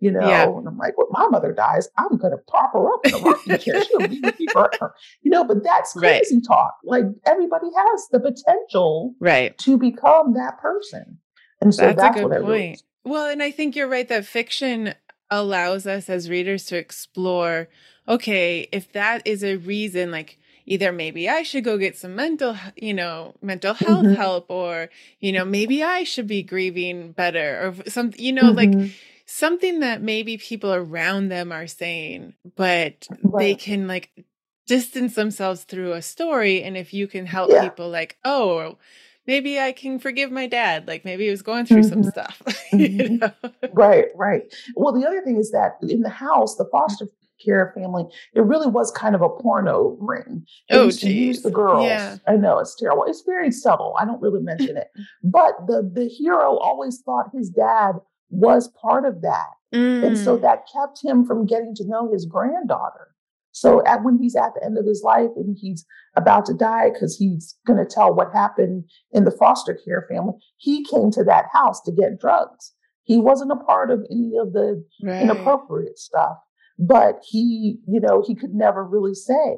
you know. Yeah. And I'm like, when my mother dies, I'm going to prop her up in a rocking chair. She'll be with me forever, you know. But that's crazy right. talk. Like everybody has the potential, right, to become that person. And so that's, that's a good point. Really well, and I think you're right that fiction allows us as readers to explore. Okay, if that is a reason, like either maybe I should go get some mental, you know, mental health mm-hmm. help, or, you know, maybe I should be grieving better, or some, you know, mm-hmm. like something that maybe people around them are saying, but right. they can like distance themselves through a story. And if you can help yeah. people, like, oh, maybe I can forgive my dad. Like maybe he was going through mm-hmm. some stuff. you mm-hmm. know? Right, right. Well, the other thing is that in the house, the foster care family, it really was kind of a porno ring. They oh, used to use the girls. Yeah. I know it's terrible. It's very subtle. I don't really mention it. But the the hero always thought his dad was part of that. Mm. And so mm. that kept him from getting to know his granddaughter. So at when he's at the end of his life and he's about to die because he's going to tell what happened in the foster care family, he came to that house to get drugs. He wasn't a part of any of the right. inappropriate stuff but he, you know, he could never really say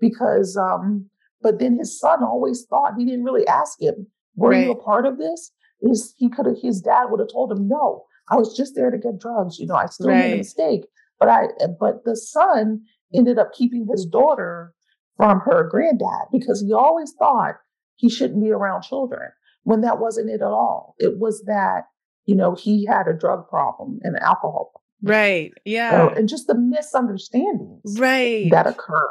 because, um, but then his son always thought he didn't really ask him, were right. you a part of this? Is he could have, his dad would have told him, no, I was just there to get drugs. You know, I still right. made a mistake, but I, but the son ended up keeping his daughter from her granddad because he always thought he shouldn't be around children when that wasn't it at all. It was that, you know, he had a drug problem and an alcohol problem. Right. Yeah. and just the misunderstandings right. that occur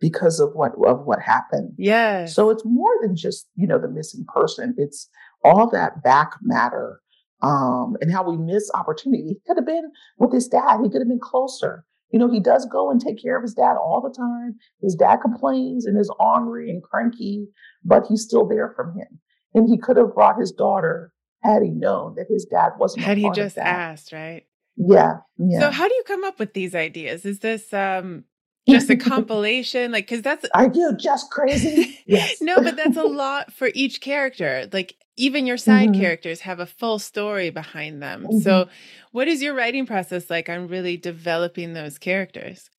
because of what of what happened. Yeah. So it's more than just, you know, the missing person. It's all that back matter. Um, and how we miss opportunity. He could have been with his dad. He could have been closer. You know, he does go and take care of his dad all the time. His dad complains and is ornery and cranky, but he's still there for him. And he could have brought his daughter had he known that his dad wasn't. Had he just asked, right? Yeah, yeah. So how do you come up with these ideas? Is this um just a compilation like cuz that's Are you just crazy? Yes. no, but that's a lot for each character. Like even your side mm-hmm. characters have a full story behind them. Mm-hmm. So what is your writing process like on really developing those characters?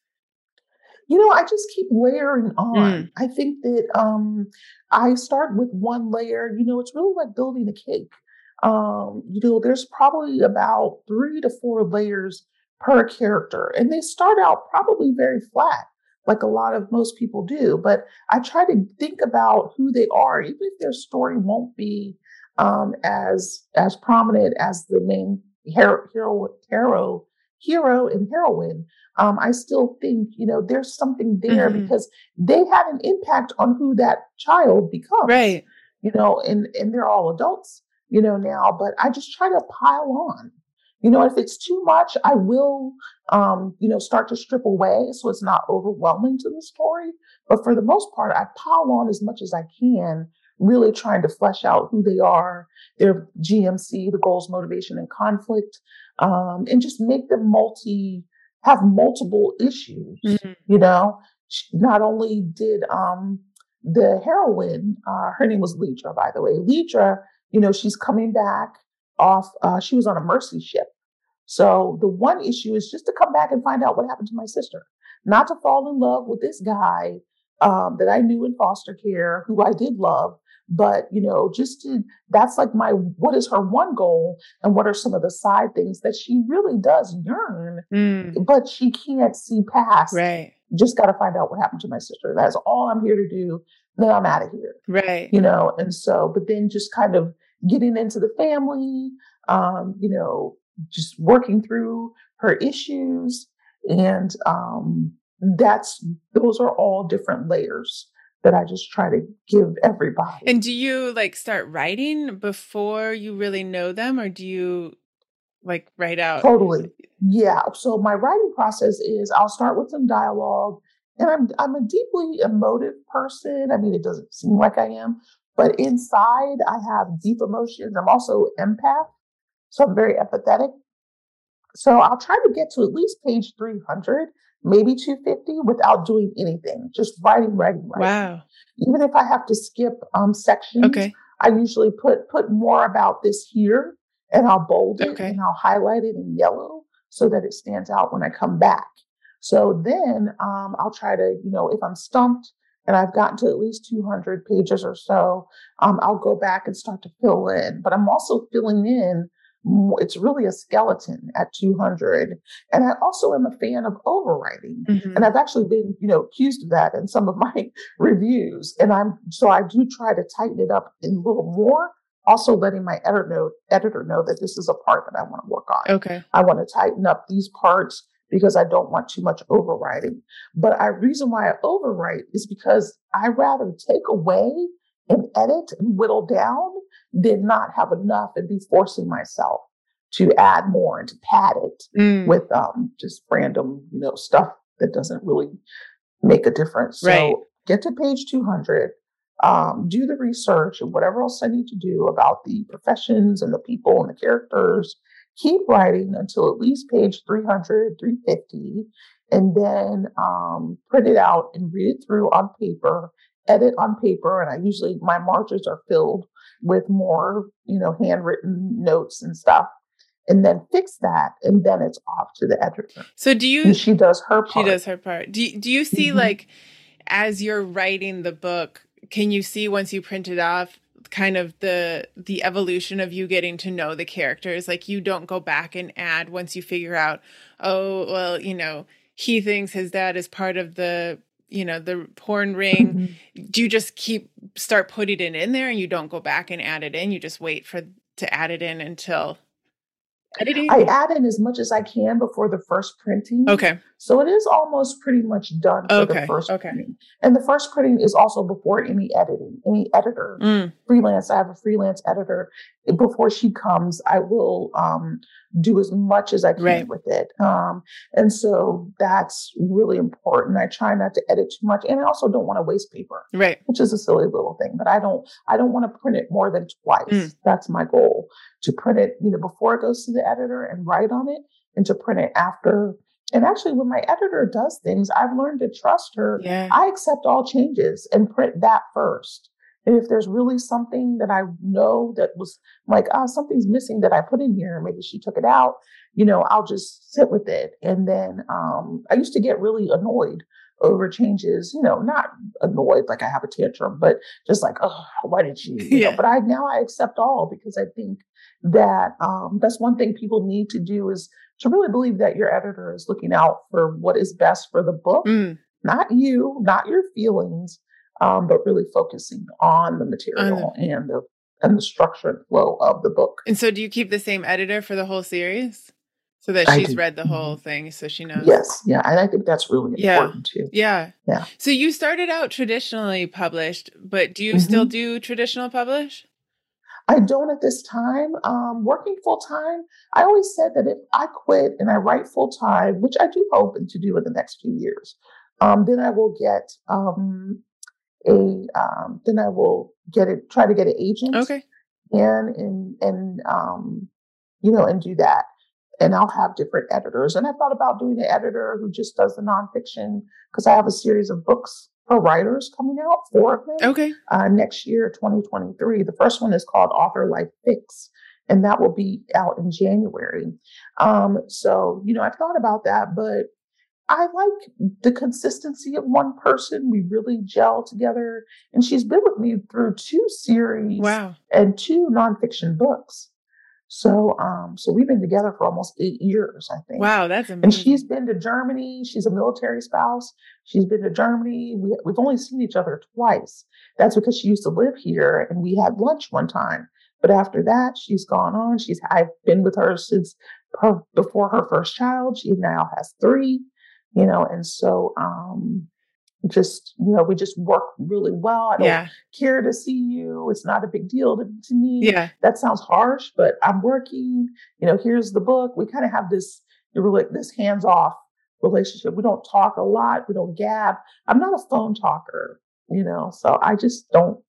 You know, I just keep layering on. Mm. I think that um I start with one layer, you know, it's really like building a cake um, you know, there's probably about three to four layers per character. And they start out probably very flat, like a lot of most people do. But I try to think about who they are, even if their story won't be um, as as prominent as the main hero, hero, hero, hero and heroine. Um, I still think you know there's something there mm-hmm. because they had an impact on who that child becomes. Right. You know, and and they're all adults you know, now, but I just try to pile on. You know, if it's too much, I will, um, you know, start to strip away so it's not overwhelming to the story. But for the most part, I pile on as much as I can, really trying to flesh out who they are, their GMC, the goals, motivation, and conflict, um, and just make them multi, have multiple issues. Mm-hmm. You know, not only did um, the heroine, uh, her name was Lidra, by the way, Lidra you know, she's coming back off, uh, she was on a mercy ship. So the one issue is just to come back and find out what happened to my sister, not to fall in love with this guy um, that I knew in foster care, who I did love, but you know, just to that's like my what is her one goal, and what are some of the side things that she really does yearn, mm. but she can't see past. Right. Just got to find out what happened to my sister. That's all I'm here to do then I'm out of here. Right. You know, and so, but then just kind of getting into the family, um, you know, just working through her issues. And um, that's, those are all different layers that I just try to give everybody. And do you like start writing before you really know them or do you like write out? Totally. Yeah. So my writing process is I'll start with some dialogue and I'm I'm a deeply emotive person. I mean, it doesn't seem like I am, but inside I have deep emotions. I'm also empath, so I'm very empathetic. So I'll try to get to at least page 300, maybe 250 without doing anything, just writing, writing, writing. Wow. Even if I have to skip um, sections, okay. I usually put put more about this here and I'll bold it okay. and I'll highlight it in yellow so that it stands out when I come back. So then um, I'll try to, you know, if I'm stumped and I've gotten to at least 200 pages or so, um, I'll go back and start to fill in. But I'm also filling in it's really a skeleton at 200 and i also am a fan of overwriting mm-hmm. and i've actually been you know accused of that in some of my reviews and i'm so i do try to tighten it up a little more also letting my editor know editor know that this is a part that i want to work on okay i want to tighten up these parts because i don't want too much overwriting but I reason why i overwrite is because i rather take away and edit and whittle down than not have enough and be forcing myself to add more and to pad it mm. with um, just random, you know, stuff that doesn't really make a difference. Right. So get to page 200, um, do the research and whatever else I need to do about the professions and the people and the characters. Keep writing until at least page 300, 350, and then um, print it out and read it through on paper edit on paper and I usually my margins are filled with more, you know, handwritten notes and stuff. And then fix that, and then it's off to the editor. So do you? And she does her part. She does her part. Do you, Do you see mm-hmm. like, as you're writing the book, can you see once you print it off, kind of the the evolution of you getting to know the characters? Like you don't go back and add once you figure out, oh well, you know, he thinks his dad is part of the you know the porn ring mm-hmm. do you just keep start putting it in there and you don't go back and add it in you just wait for to add it in until editing i add in as much as i can before the first printing okay so it is almost pretty much done for okay. the first okay. printing. And the first printing is also before any editing, any editor, mm. freelance. I have a freelance editor. Before she comes, I will um, do as much as I can right. with it. Um, and so that's really important. I try not to edit too much. And I also don't want to waste paper. Right. Which is a silly little thing. But I don't I don't want to print it more than twice. Mm. That's my goal. To print it, you know, before it goes to the editor and write on it and to print it after and actually, when my editor does things, I've learned to trust her. Yeah. I accept all changes and print that first. And if there's really something that I know that was like, oh, something's missing that I put in here, maybe she took it out, you know, I'll just sit with it. And then um, I used to get really annoyed over changes, you know, not annoyed like I have a tantrum, but just like, oh, why did you? you yeah. Know? But I now I accept all because I think that um, that's one thing people need to do is to really believe that your editor is looking out for what is best for the book, mm. not you, not your feelings, um, but really focusing on the material and the and the structure and flow of the book. And so, do you keep the same editor for the whole series? So that she's read the mm-hmm. whole thing, so she knows. Yes, yeah, and I think that's really important yeah. too. Yeah, yeah. So you started out traditionally published, but do you mm-hmm. still do traditional publish? I don't at this time. Um, working full time, I always said that if I quit and I write full time, which I do hope to do in the next few years, um, then I will get um, a. Um, then I will get it. Try to get an agent. Okay. And and and um, you know, and do that. And I'll have different editors. And I thought about doing an editor who just does the nonfiction because I have a series of books for writers coming out, four of them. Okay. Uh, next year, 2023. The first one is called Author Life Fix, and that will be out in January. Um, so, you know, I've thought about that, but I like the consistency of one person. We really gel together. And she's been with me through two series wow. and two nonfiction books. So, um, so we've been together for almost eight years, I think. Wow, that's amazing. And she's been to Germany. She's a military spouse. She's been to Germany. We, we've only seen each other twice. That's because she used to live here, and we had lunch one time. But after that, she's gone on. She's I've been with her since her, before her first child. She now has three, you know, and so um, just you know we just work really well. I don't yeah. care to see you. It's not a big deal to, to me. Yeah. That sounds harsh but i'm working. You know here's the book. We kind of have this like this hands-off relationship. We don't talk a lot. We don't gab. I'm not a phone talker you know so i just don't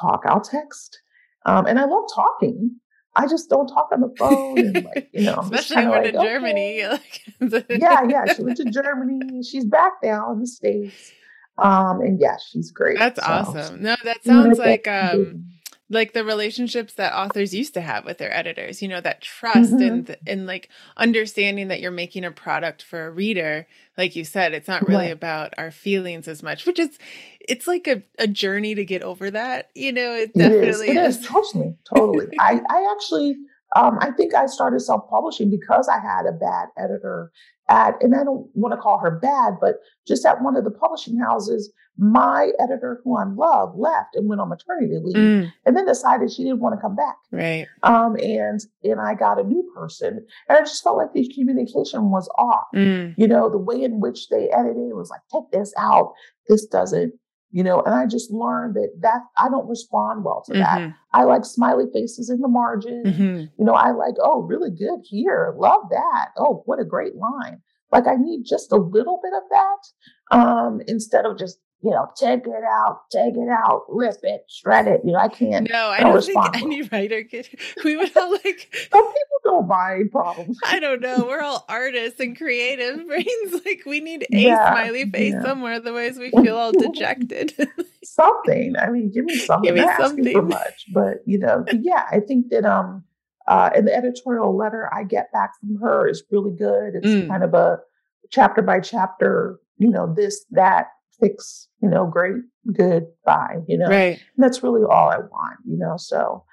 talk. I'll text um, and i love talking I just don't talk on the phone. And like, you know, especially when like, to Germany. yeah, yeah. She went to Germany. She's back now in the States. Um, and yeah, she's great. That's so. awesome. No, that sounds like um like the relationships that authors used to have with their editors you know that trust mm-hmm. and and like understanding that you're making a product for a reader like you said it's not really right. about our feelings as much which is it's like a, a journey to get over that you know it definitely it is, it is. totally totally i i actually um, I think I started self publishing because I had a bad editor at, and I don't want to call her bad, but just at one of the publishing houses, my editor, who I love, left and went on maternity leave, mm. and then decided she didn't want to come back. Right. Um, and and I got a new person, and I just felt like the communication was off. Mm. You know, the way in which they edited was like, take this out. This doesn't you know and i just learned that that i don't respond well to that. Mm-hmm. i like smiley faces in the margin mm-hmm. you know i like oh really good here. Love that. Oh what a great line. Like i need just a little bit of that um instead of just you know, take it out, take it out, rip it, shred it. You know, I can't. No, I don't think any writer could. We would all like. Some people don't buy problems. I don't know. We're all artists and creative brains. Like we need a yeah, smiley face yeah. somewhere, otherwise we feel all dejected. something. I mean, give me something. Give me something. For much, but you know, yeah, I think that um, uh, and the editorial letter I get back from her is really good. It's mm. kind of a chapter by chapter. You know, this that fix, you know, great, good, bye, you know. Right. And that's really all I want, you know. So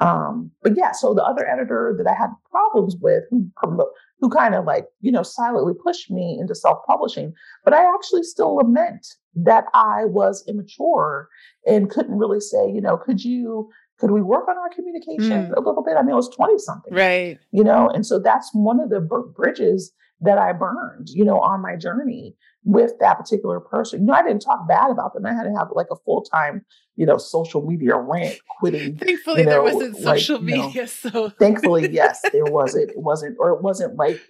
um, but yeah, so the other editor that I had problems with who promote, who kind of like, you know, silently pushed me into self-publishing, but I actually still lament that I was immature and couldn't really say, you know, could you could we work on our communication mm. a little bit? I mean, I was 20 something. Right. You know, and so that's one of the bridges that I burned, you know, on my journey with that particular person. You know, I didn't talk bad about them. I had to have like a full time, you know, social media rant quitting. thankfully, you know, there wasn't social like, media. You know, so thankfully, yes, there wasn't. It wasn't, or it wasn't like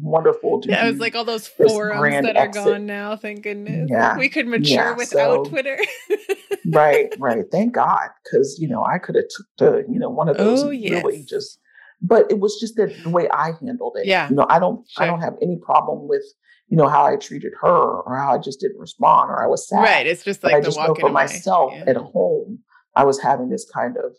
wonderful to yeah, it was like all those forums that are exit. gone now thank goodness yeah we could mature yeah, without so, twitter right right thank god because you know i could have took to you know one of those oh, yes. really just but it was just that the way i handled it yeah you know i don't sure. i don't have any problem with you know, how I treated her or how I just didn't respond or I was sad. Right. It's just like I just know for away. myself yeah. at home, I was having this kind of,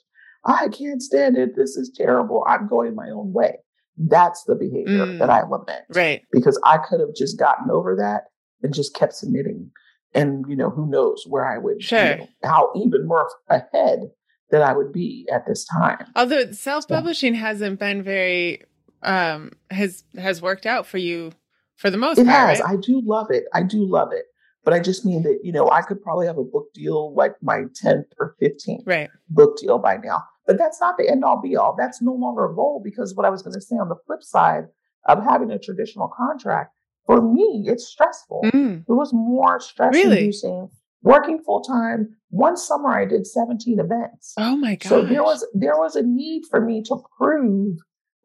I can't stand it. This is terrible. I'm going my own way. That's the behavior mm. that I lament. Right. Because I could have just gotten over that and just kept submitting. And, you know, who knows where I would, sure. You know, how even more ahead that I would be at this time. Although self publishing so. hasn't been very, um, has, has worked out for you for the most it part. has. Right? I do love it. I do love it. But I just mean that, you know, I could probably have a book deal like my 10th or 15th right. book deal by now. But that's not the end all be all. That's no longer a goal because what I was going to say on the flip side of having a traditional contract, for me, it's stressful. Mm. It was more stress really? inducing. Working full time. One summer I did 17 events. Oh my god. So there was there was a need for me to prove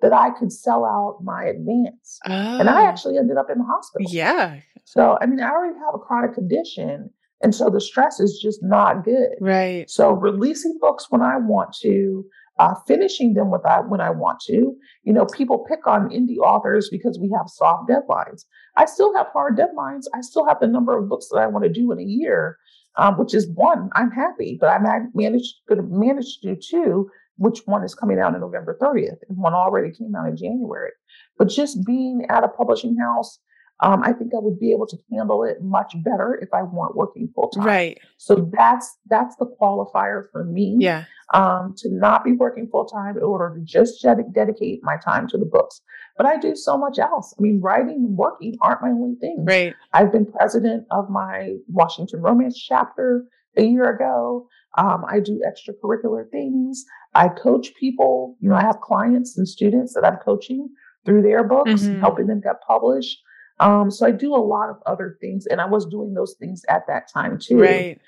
that I could sell out my advance. Oh. And I oh. actually ended up in the hospital. Yeah. So, I mean, I already have a chronic condition. And so the stress is just not good. Right. So releasing books when I want to, uh, finishing them with I, when I want to. You know, people pick on indie authors because we have soft deadlines. I still have hard deadlines. I still have the number of books that I want to do in a year, um, which is one. I'm happy, but I managed to manage to do two which one is coming out on November 30th, and one already came out in January. But just being at a publishing house, um, I think I would be able to handle it much better if I weren't working full time. Right. So that's that's the qualifier for me. Yeah. Um, to not be working full time in order to just ded- dedicate my time to the books. But I do so much else. I mean, writing and working aren't my only things. Right. I've been president of my Washington Romance chapter a year ago. Um, I do extracurricular things. I coach people. You know, I have clients and students that I'm coaching through their books, mm-hmm. helping them get published. Um, so I do a lot of other things, and I was doing those things at that time too. Right.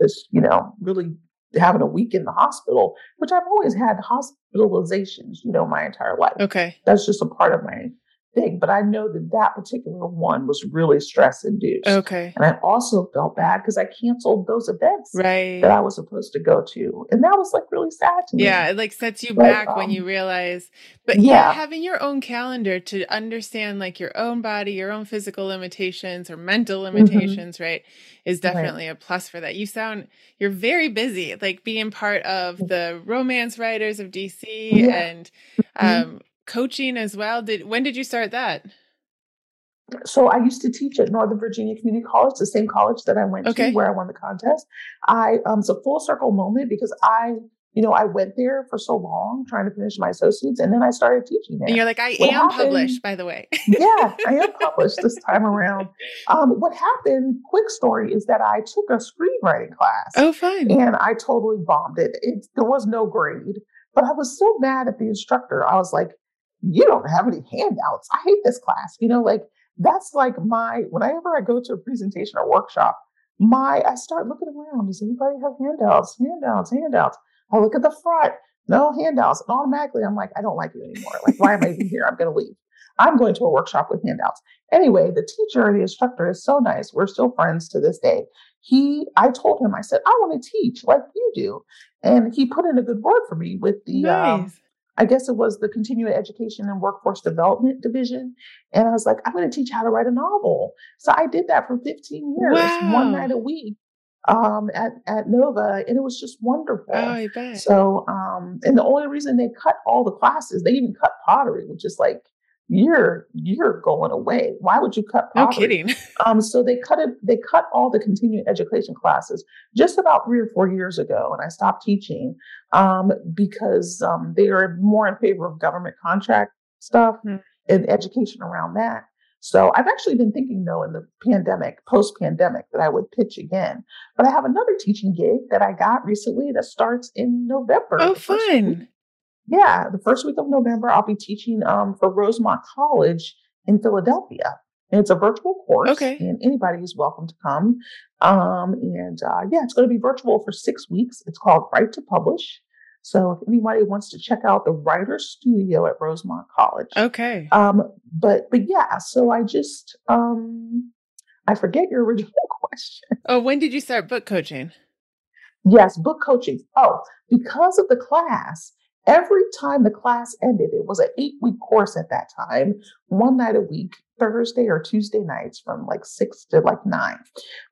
Just you know, really having a week in the hospital, which I've always had hospitalizations. You know, my entire life. Okay. That's just a part of my thing, but I know that that particular one was really stress induced. Okay. And I also felt bad because I canceled those events Right. that I was supposed to go to. And that was like really sad to me. Yeah, it like sets you But, back when um, you realize, but yeah. yeah. having your own calendar to understand like your own body, your own physical limitations or mental Mhm. limitations, right, is Right. definitely a plus for that. You sound you're very busy, like being part of the romance writers of DC Yeah. and Mhm. um, coaching as well. Did when did you start that? So I used to teach at Northern Virginia Community College, the same college that I went Okay. to where I won the contest. I um it's a full circle moment because I, you know, I went there for so long trying to finish my associates and then I started teaching And there. you're like, I What am happened- published, by the way. yeah, I am published this time around. Um, what happened, quick story, is that I took a screenwriting class oh, fun. and I totally bombed it. it. There was no grade, but I was so mad at the instructor. I was like, you don't have any handouts. I hate this class. You know, like that's like my, whenever I go to a presentation or workshop, my, I start looking around. Does anybody have handouts? Handouts, handouts. I look at the front, no handouts. And automatically I'm like, I don't like you anymore. Like, why am I even here? I'm going to leave. I'm going to a workshop with handouts. Anyway, the teacher, the instructor is so nice. We're still friends to this day. He, I told him, I said, I want to teach like you do. And he put in a good word for me with the, um, nice. I guess it was the continuing education and workforce development division. And I was like, I'm going to teach how to write a novel. So I did that for 15 years, Wow. one night a week um, at, at Nova. And it was just wonderful. oh, I bet. So, um, and the only reason they cut all the classes, they even cut pottery, which is like, you're you're going away. Why would you cut no pottery? kidding. Um, so they cut it. They cut all the continuing education classes just about three or four years ago, and I stopped teaching um, because um, they are more in favor of government contract stuff Hmm. and education around that. So I've actually been thinking, though, in the pandemic, post-pandemic, that I would pitch again. But I have another teaching gig that I got recently that starts in November. oh, the first week- fun. Yeah, the first week of November, I'll be teaching um, for Rosemont College in Philadelphia. And it's a virtual course, Okay. and anybody is welcome to come. Um, and uh, yeah, it's going to be virtual for six weeks. It's called Write to Publish. So if anybody wants to check out the writer Studio at Rosemont College, Okay. um, but but yeah, so I just um, I forget your original question. Oh, when did you start book coaching? Yes, book coaching. Oh, because of the class, every time the class ended, it was an eight week course at that time, one night a week, Thursday or Tuesday nights from like six to like nine.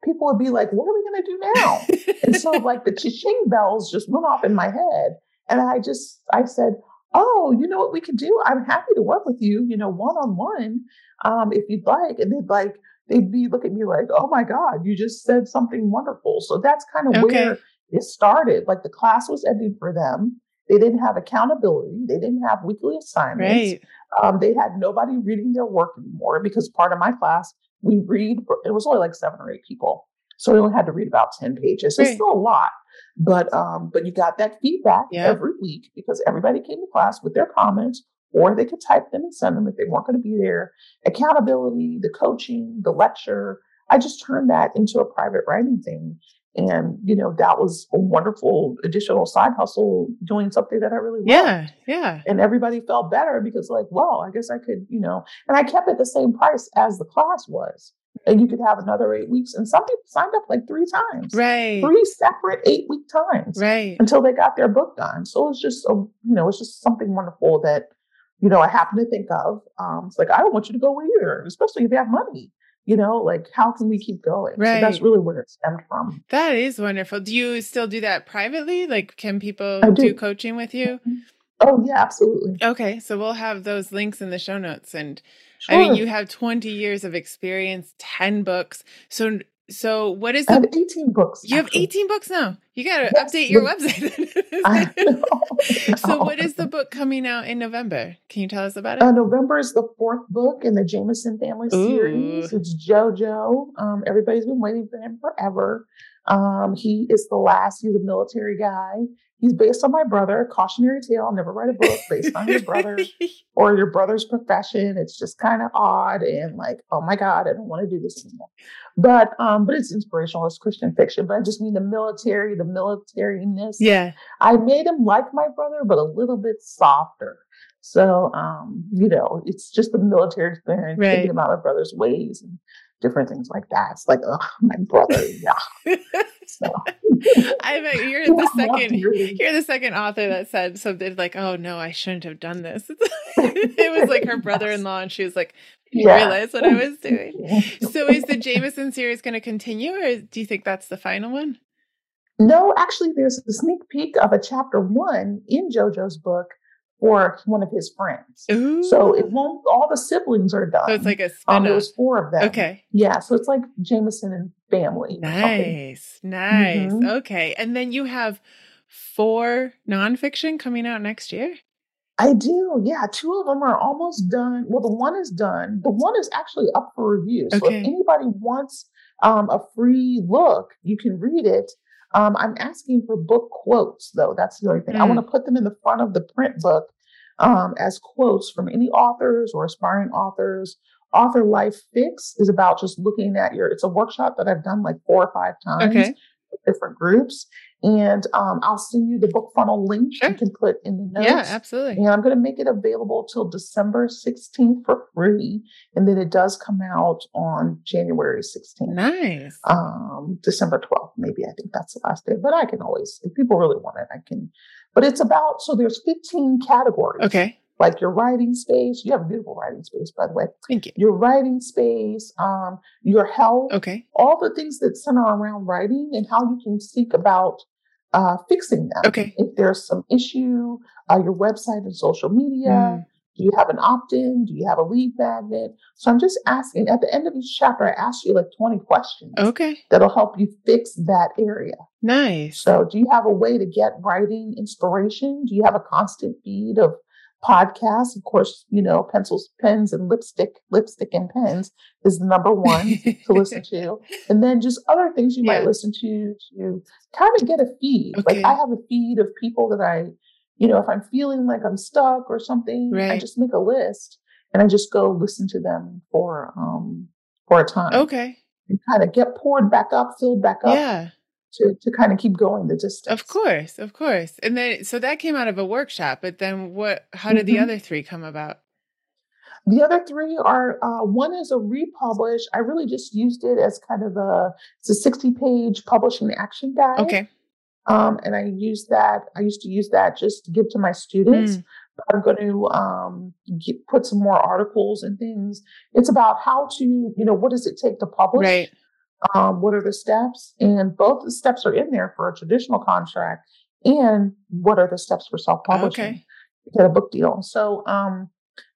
People would be like, what are we going to do now? and so like the cha-ching bells just went off in my head. And I just, I said, oh, you know what we could do? I'm happy to work with you, you know, one on one, um, if you'd like. And they'd like, they'd be look at me like, oh my God, you just said something wonderful. So that's kind of Okay. where it started. Like the class was ending for them. They didn't have accountability. They didn't have weekly assignments. right. Um, they had nobody reading their work anymore because part of my class, we read, it was only like seven or eight people. So we only had to read about 10 pages. So Right. It's still a lot. But um, but you got that feedback Yeah. every week because everybody came to class with their comments, or they could type them and send them if they weren't going to be there. Accountability, the coaching, the lecture. I just turned that into a private writing thing. And, you know, that was a wonderful additional side hustle doing something that I really loved Yeah. Yeah. and everybody felt better because like well i guess i could you know and i kept it the same price as the class was and you could have another eight weeks and some people signed up like three times Right. three separate eight week times Right. until they got their book done so it's just a, you know it's just something wonderful that you know i happen to think of um it's like i don't want you to go either especially if you have money you know like how can we keep going so that's really where it stemmed from That is wonderful. Do you still do that privately? Like, can people do. do. coaching with you? Mm-hmm. oh yeah absolutely Okay, so we'll have those links in the show notes. And I mean, you have 20 years of experience, 10 books. So, so what is I the? have 18 books You have 18 books now. You got to Yes, update your but- website. I know, so, know. what is the book coming out in November? Can you tell us about it? Uh, November is the fourth book in the Jameson family series. It's JoJo. Um, everybody's been waiting for him forever. Um, he is the last. He's a military guy. He's based on my brother. Cautionary tale: I'll never write a book based on your brother or your brother's profession. It's just kind of odd and like, oh my god, I don't want to do this anymore. But um, but it's inspirational. It's Christian fiction. But I just mean the military, the militariness. yeah. I made him like my brother, but a little bit softer. So, um, you know, it's just the military experience, Right. thinking about my brother's ways and different things like that. It's like, oh, my brother, yeah. So, I bet you're the second. You're the second author that said something like, "Oh no, I shouldn't have done this." it was like her brother-in-law, and she was like, "I Yeah. realized what I was doing." So, is the Jameson series going to continue, or do you think that's the final one? No, actually, there's a sneak peek of a chapter one in JoJo's book for one of his friends. Ooh, So it won't. All the siblings are done. So it's like a um, spin there was four of them. Okay, Yeah, so it's like Jameson and family. or nice, nice. Mhm. Okay, and then you have four nonfiction coming out next year. I do. Yeah, two of them are almost done. Well, the one is done. The one is actually up for review. So Okay. if anybody wants um, a free look, you can read it. Um, I'm asking for book quotes, though. That's the only thing. I Mm. want to put them in the front of the print book um, as quotes from any authors or aspiring authors. Author Life Fix is about just looking at your. It's a workshop that I've done like four or five times Okay, with different groups, and um, I'll send you the BookFunnel link. Sure. You can put in the notes. yeah, absolutely. And I'm going to make it available till December 16th for free. And then it does come out on January 16th. Nice. Um, December 12th, maybe. I think that's the last day. But I can always, if people really want it, I can. But it's about, so there's 15 categories. Okay, Like your writing space. You have a beautiful writing space, by the way. thank you. Your writing space, um, your health, Okay, all the things that center around writing and how you can seek about uh, fixing them. Okay. If there's some issue, uh, your website and social media, Mm. do you have an opt in? Do you have a lead magnet? So I'm just asking at the end of each chapter, I ask you like 20 questions okay, that'll help you fix that area. nice. So, do you have a way to get writing inspiration? Do you have a constant feed of podcasts? Of course, you know, pencils, pens, and lipstick, lipstick and pens is the number one to listen to. And then just other things you Yeah. might listen to to kind of get a feed. Okay. Like I have a feed of people that I, you know, if I'm feeling like I'm stuck or something, I just make a list and I just go listen to them for um for a time Okay, and kind of get poured back up, filled back up yeah. To to kind of keep going the distance. Of course, of course. And then so that came out of a workshop, but then what how did the Mhm. other three come about? The other three are uh, one is a republish. I really just used it as kind of a it's a sixty page publishing action guide. Okay. Um, and I use that. I used to use that just to give to my students. Mm. I'm going to um, get, put some more articles and things. It's about how to, you know, what does it take to publish? Right. Um, what are the steps? And both the steps are in there for a traditional contract. And what are the steps for self-publishing Okay. to get a book deal? So um,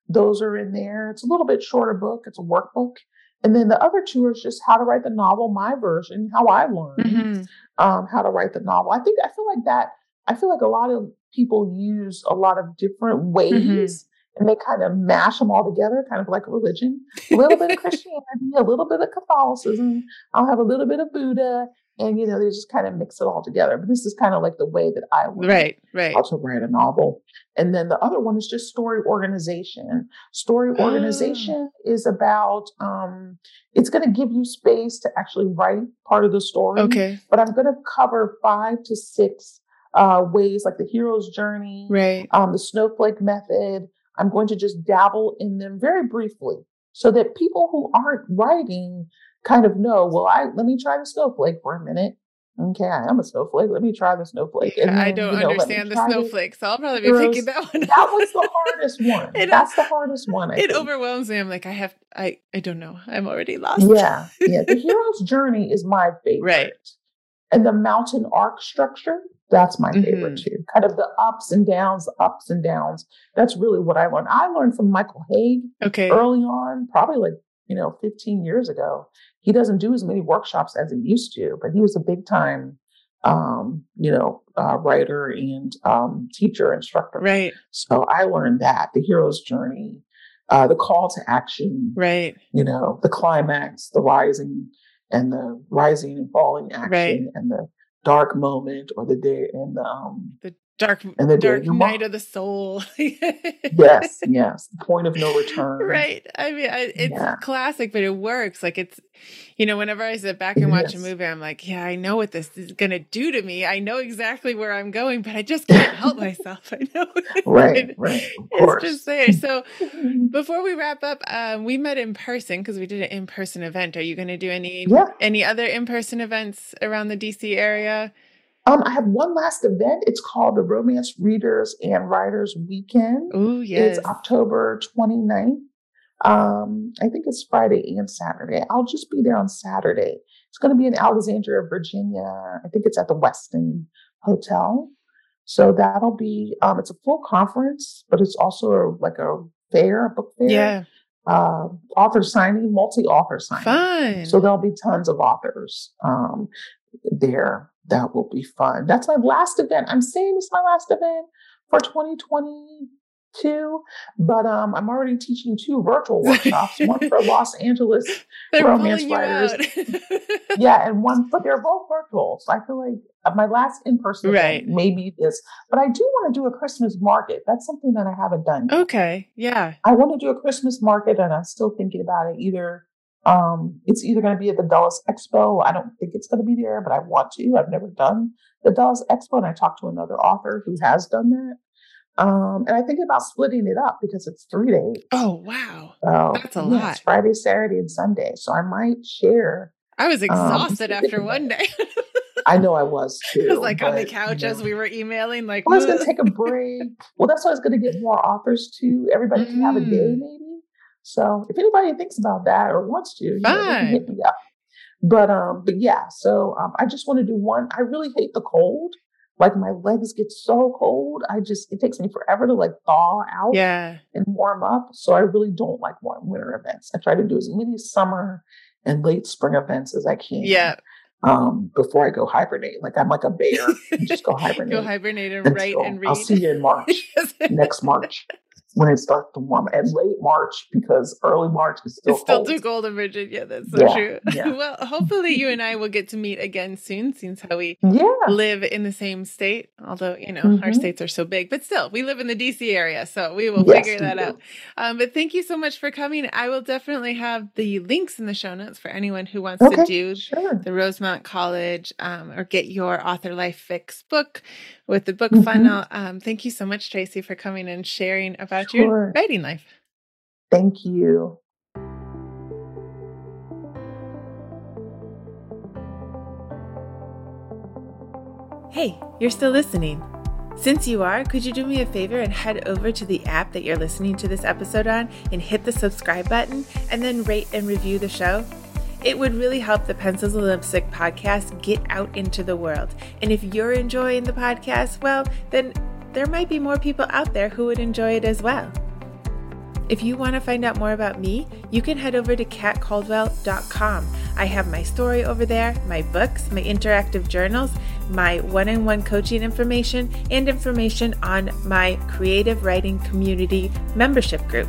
those are in there. It's a little bit shorter book. It's a workbook. And then the other two are just how to write the novel, my version, how I learned Mhm. um, how to write the novel. I think I feel like that. I feel like a lot of people use a lot of different ways. And they kind of mash them all together, kind of like a religion. A little bit of Christianity, a little bit of Catholicism. I'll have a little bit of Buddha, and you know they just kind of mix it all together. But this is kind of like the way that I learned Right, right. to write a novel. And then the other one is just story organization. Story Ah. organization is about um, it's going to give you space to actually write part of the story Okay. but I'm going to cover five to six uh, ways, like the hero's journey, Right. um, the snowflake method. I'm going to just dabble in them very briefly so that people who aren't writing kind of know, well, I let me try the snowflake for a minute. Okay, I am a snowflake. Let me try the snowflake. And I don't you know, understand the snowflake, so I'll probably be heroes. picking that one. That was the hardest one. It- That's the hardest one. I it think. overwhelms me. I'm like, I have I I don't know. I'm already lost. Yeah, yeah. The hero's journey is my favorite. Right. And the mountain arc structure, that's my favorite Mhm. too. Kind of the ups and downs, ups and downs. That's really what I learned. I learned from Michael Hauge Okay. early on, probably like, you know, 15 years ago. He doesn't do as many workshops as he used to, but he was a big time, um, you know, uh, writer and um, teacher, instructor. Right. So I learned that the hero's journey, uh, the call to action, Right. you know, the climax, the rising and the rising and falling action Right. and the dark moment or the day the um The dark and the dark night of the soul. Yes yes. Point of no return. Right. I mean I, it's yeah. classic but it works. Like it's you know whenever i sit back and watch a movie i'm like yeah i know what this is going to do to me. I know exactly where i'm going but i just can't help myself. I know. Right right. Of course. it's just there. So before we wrap up um, we met in person because we did an in-person event. Are you going to do any yeah. any other in-person events around the dc area um, I have one last event. It's called the Romance Readers and Writers Weekend. Oh, yes. It's October 29th. Um, I think it's Friday and Saturday. I'll just be there on Saturday. It's going to be in Alexandria, Virginia. I think it's at the Westin Hotel. So that'll be, um, it's a full conference, but it's also a, like a fair, a book fair. Yeah. Uh, author signing, multi author signing. Fun. So there'll be tons of authors um, there that will be fun. That's my last event. I'm saying it's my last event for 2022, but um, I'm already teaching two virtual workshops, one for Los Angeles romance writers. yeah, and one, but they're both virtual. So I feel like uh, my last in-person right. event maybe this, but I do want to do a Christmas market. That's something that I haven't done. Yet. Okay, yeah. I want to do a Christmas market, and I'm still thinking about it either um, it's either going to be at the Dulles Expo. I don't think it's going to be there, but I want to. I've never done the Dulles Expo, and I talked to another author who has done that. Um, and I think about splitting it up because it's three days. Oh wow, so, that's a yeah, lot. Friday, Saturday, and Sunday. So I might share. I was um, exhausted um, after one day. I know I was too. I was like but, on the couch you know, as we were emailing, like, well, I was going to take a break. well, that's why I was going to get more authors too. Everybody mm. can have a day, mm. maybe. So if anybody thinks about that or wants to, you know, hit me up. But um, but yeah, so um, I just want to do one. I really hate the cold. Like my legs get so cold. I just it takes me forever to like thaw out yeah. and warm up. So I really don't like warm winter events. I try to do as many summer and late spring events as I can. Yeah. Um, before I go hibernate. Like I'm like a bear. just go hibernate. go hibernate and write and read. I'll see you in March. next March when it starts to warm at late March because early March is still it's still cold. too cold in Virginia. That's so yeah, true. Yeah. well, hopefully you and I will get to meet again soon, since how we yeah. live in the same state. Although you know mm-hmm. our states are so big, but still we live in the DC area, so we will yes, figure that out. Um, but thank you so much for coming. I will definitely have the links in the show notes for anyone who wants okay, to do sure. the Rosemont College um, or get your Author Life Fix book with the book mm-hmm. funnel. Um, thank you so much, Tracy, for coming and sharing about sure. your writing life. Thank you. Hey, you're still listening. Since you are, could you do me a favor and head over to the app that you're listening to this episode on and hit the subscribe button and then rate and review the show? It would really help the Pencils and Lipstick podcast get out into the world. And if you're enjoying the podcast, well, then there might be more people out there who would enjoy it as well. If you want to find out more about me, you can head over to katcaldwell.com. I have my story over there, my books, my interactive journals, my one on one coaching information, and information on my creative writing community membership group.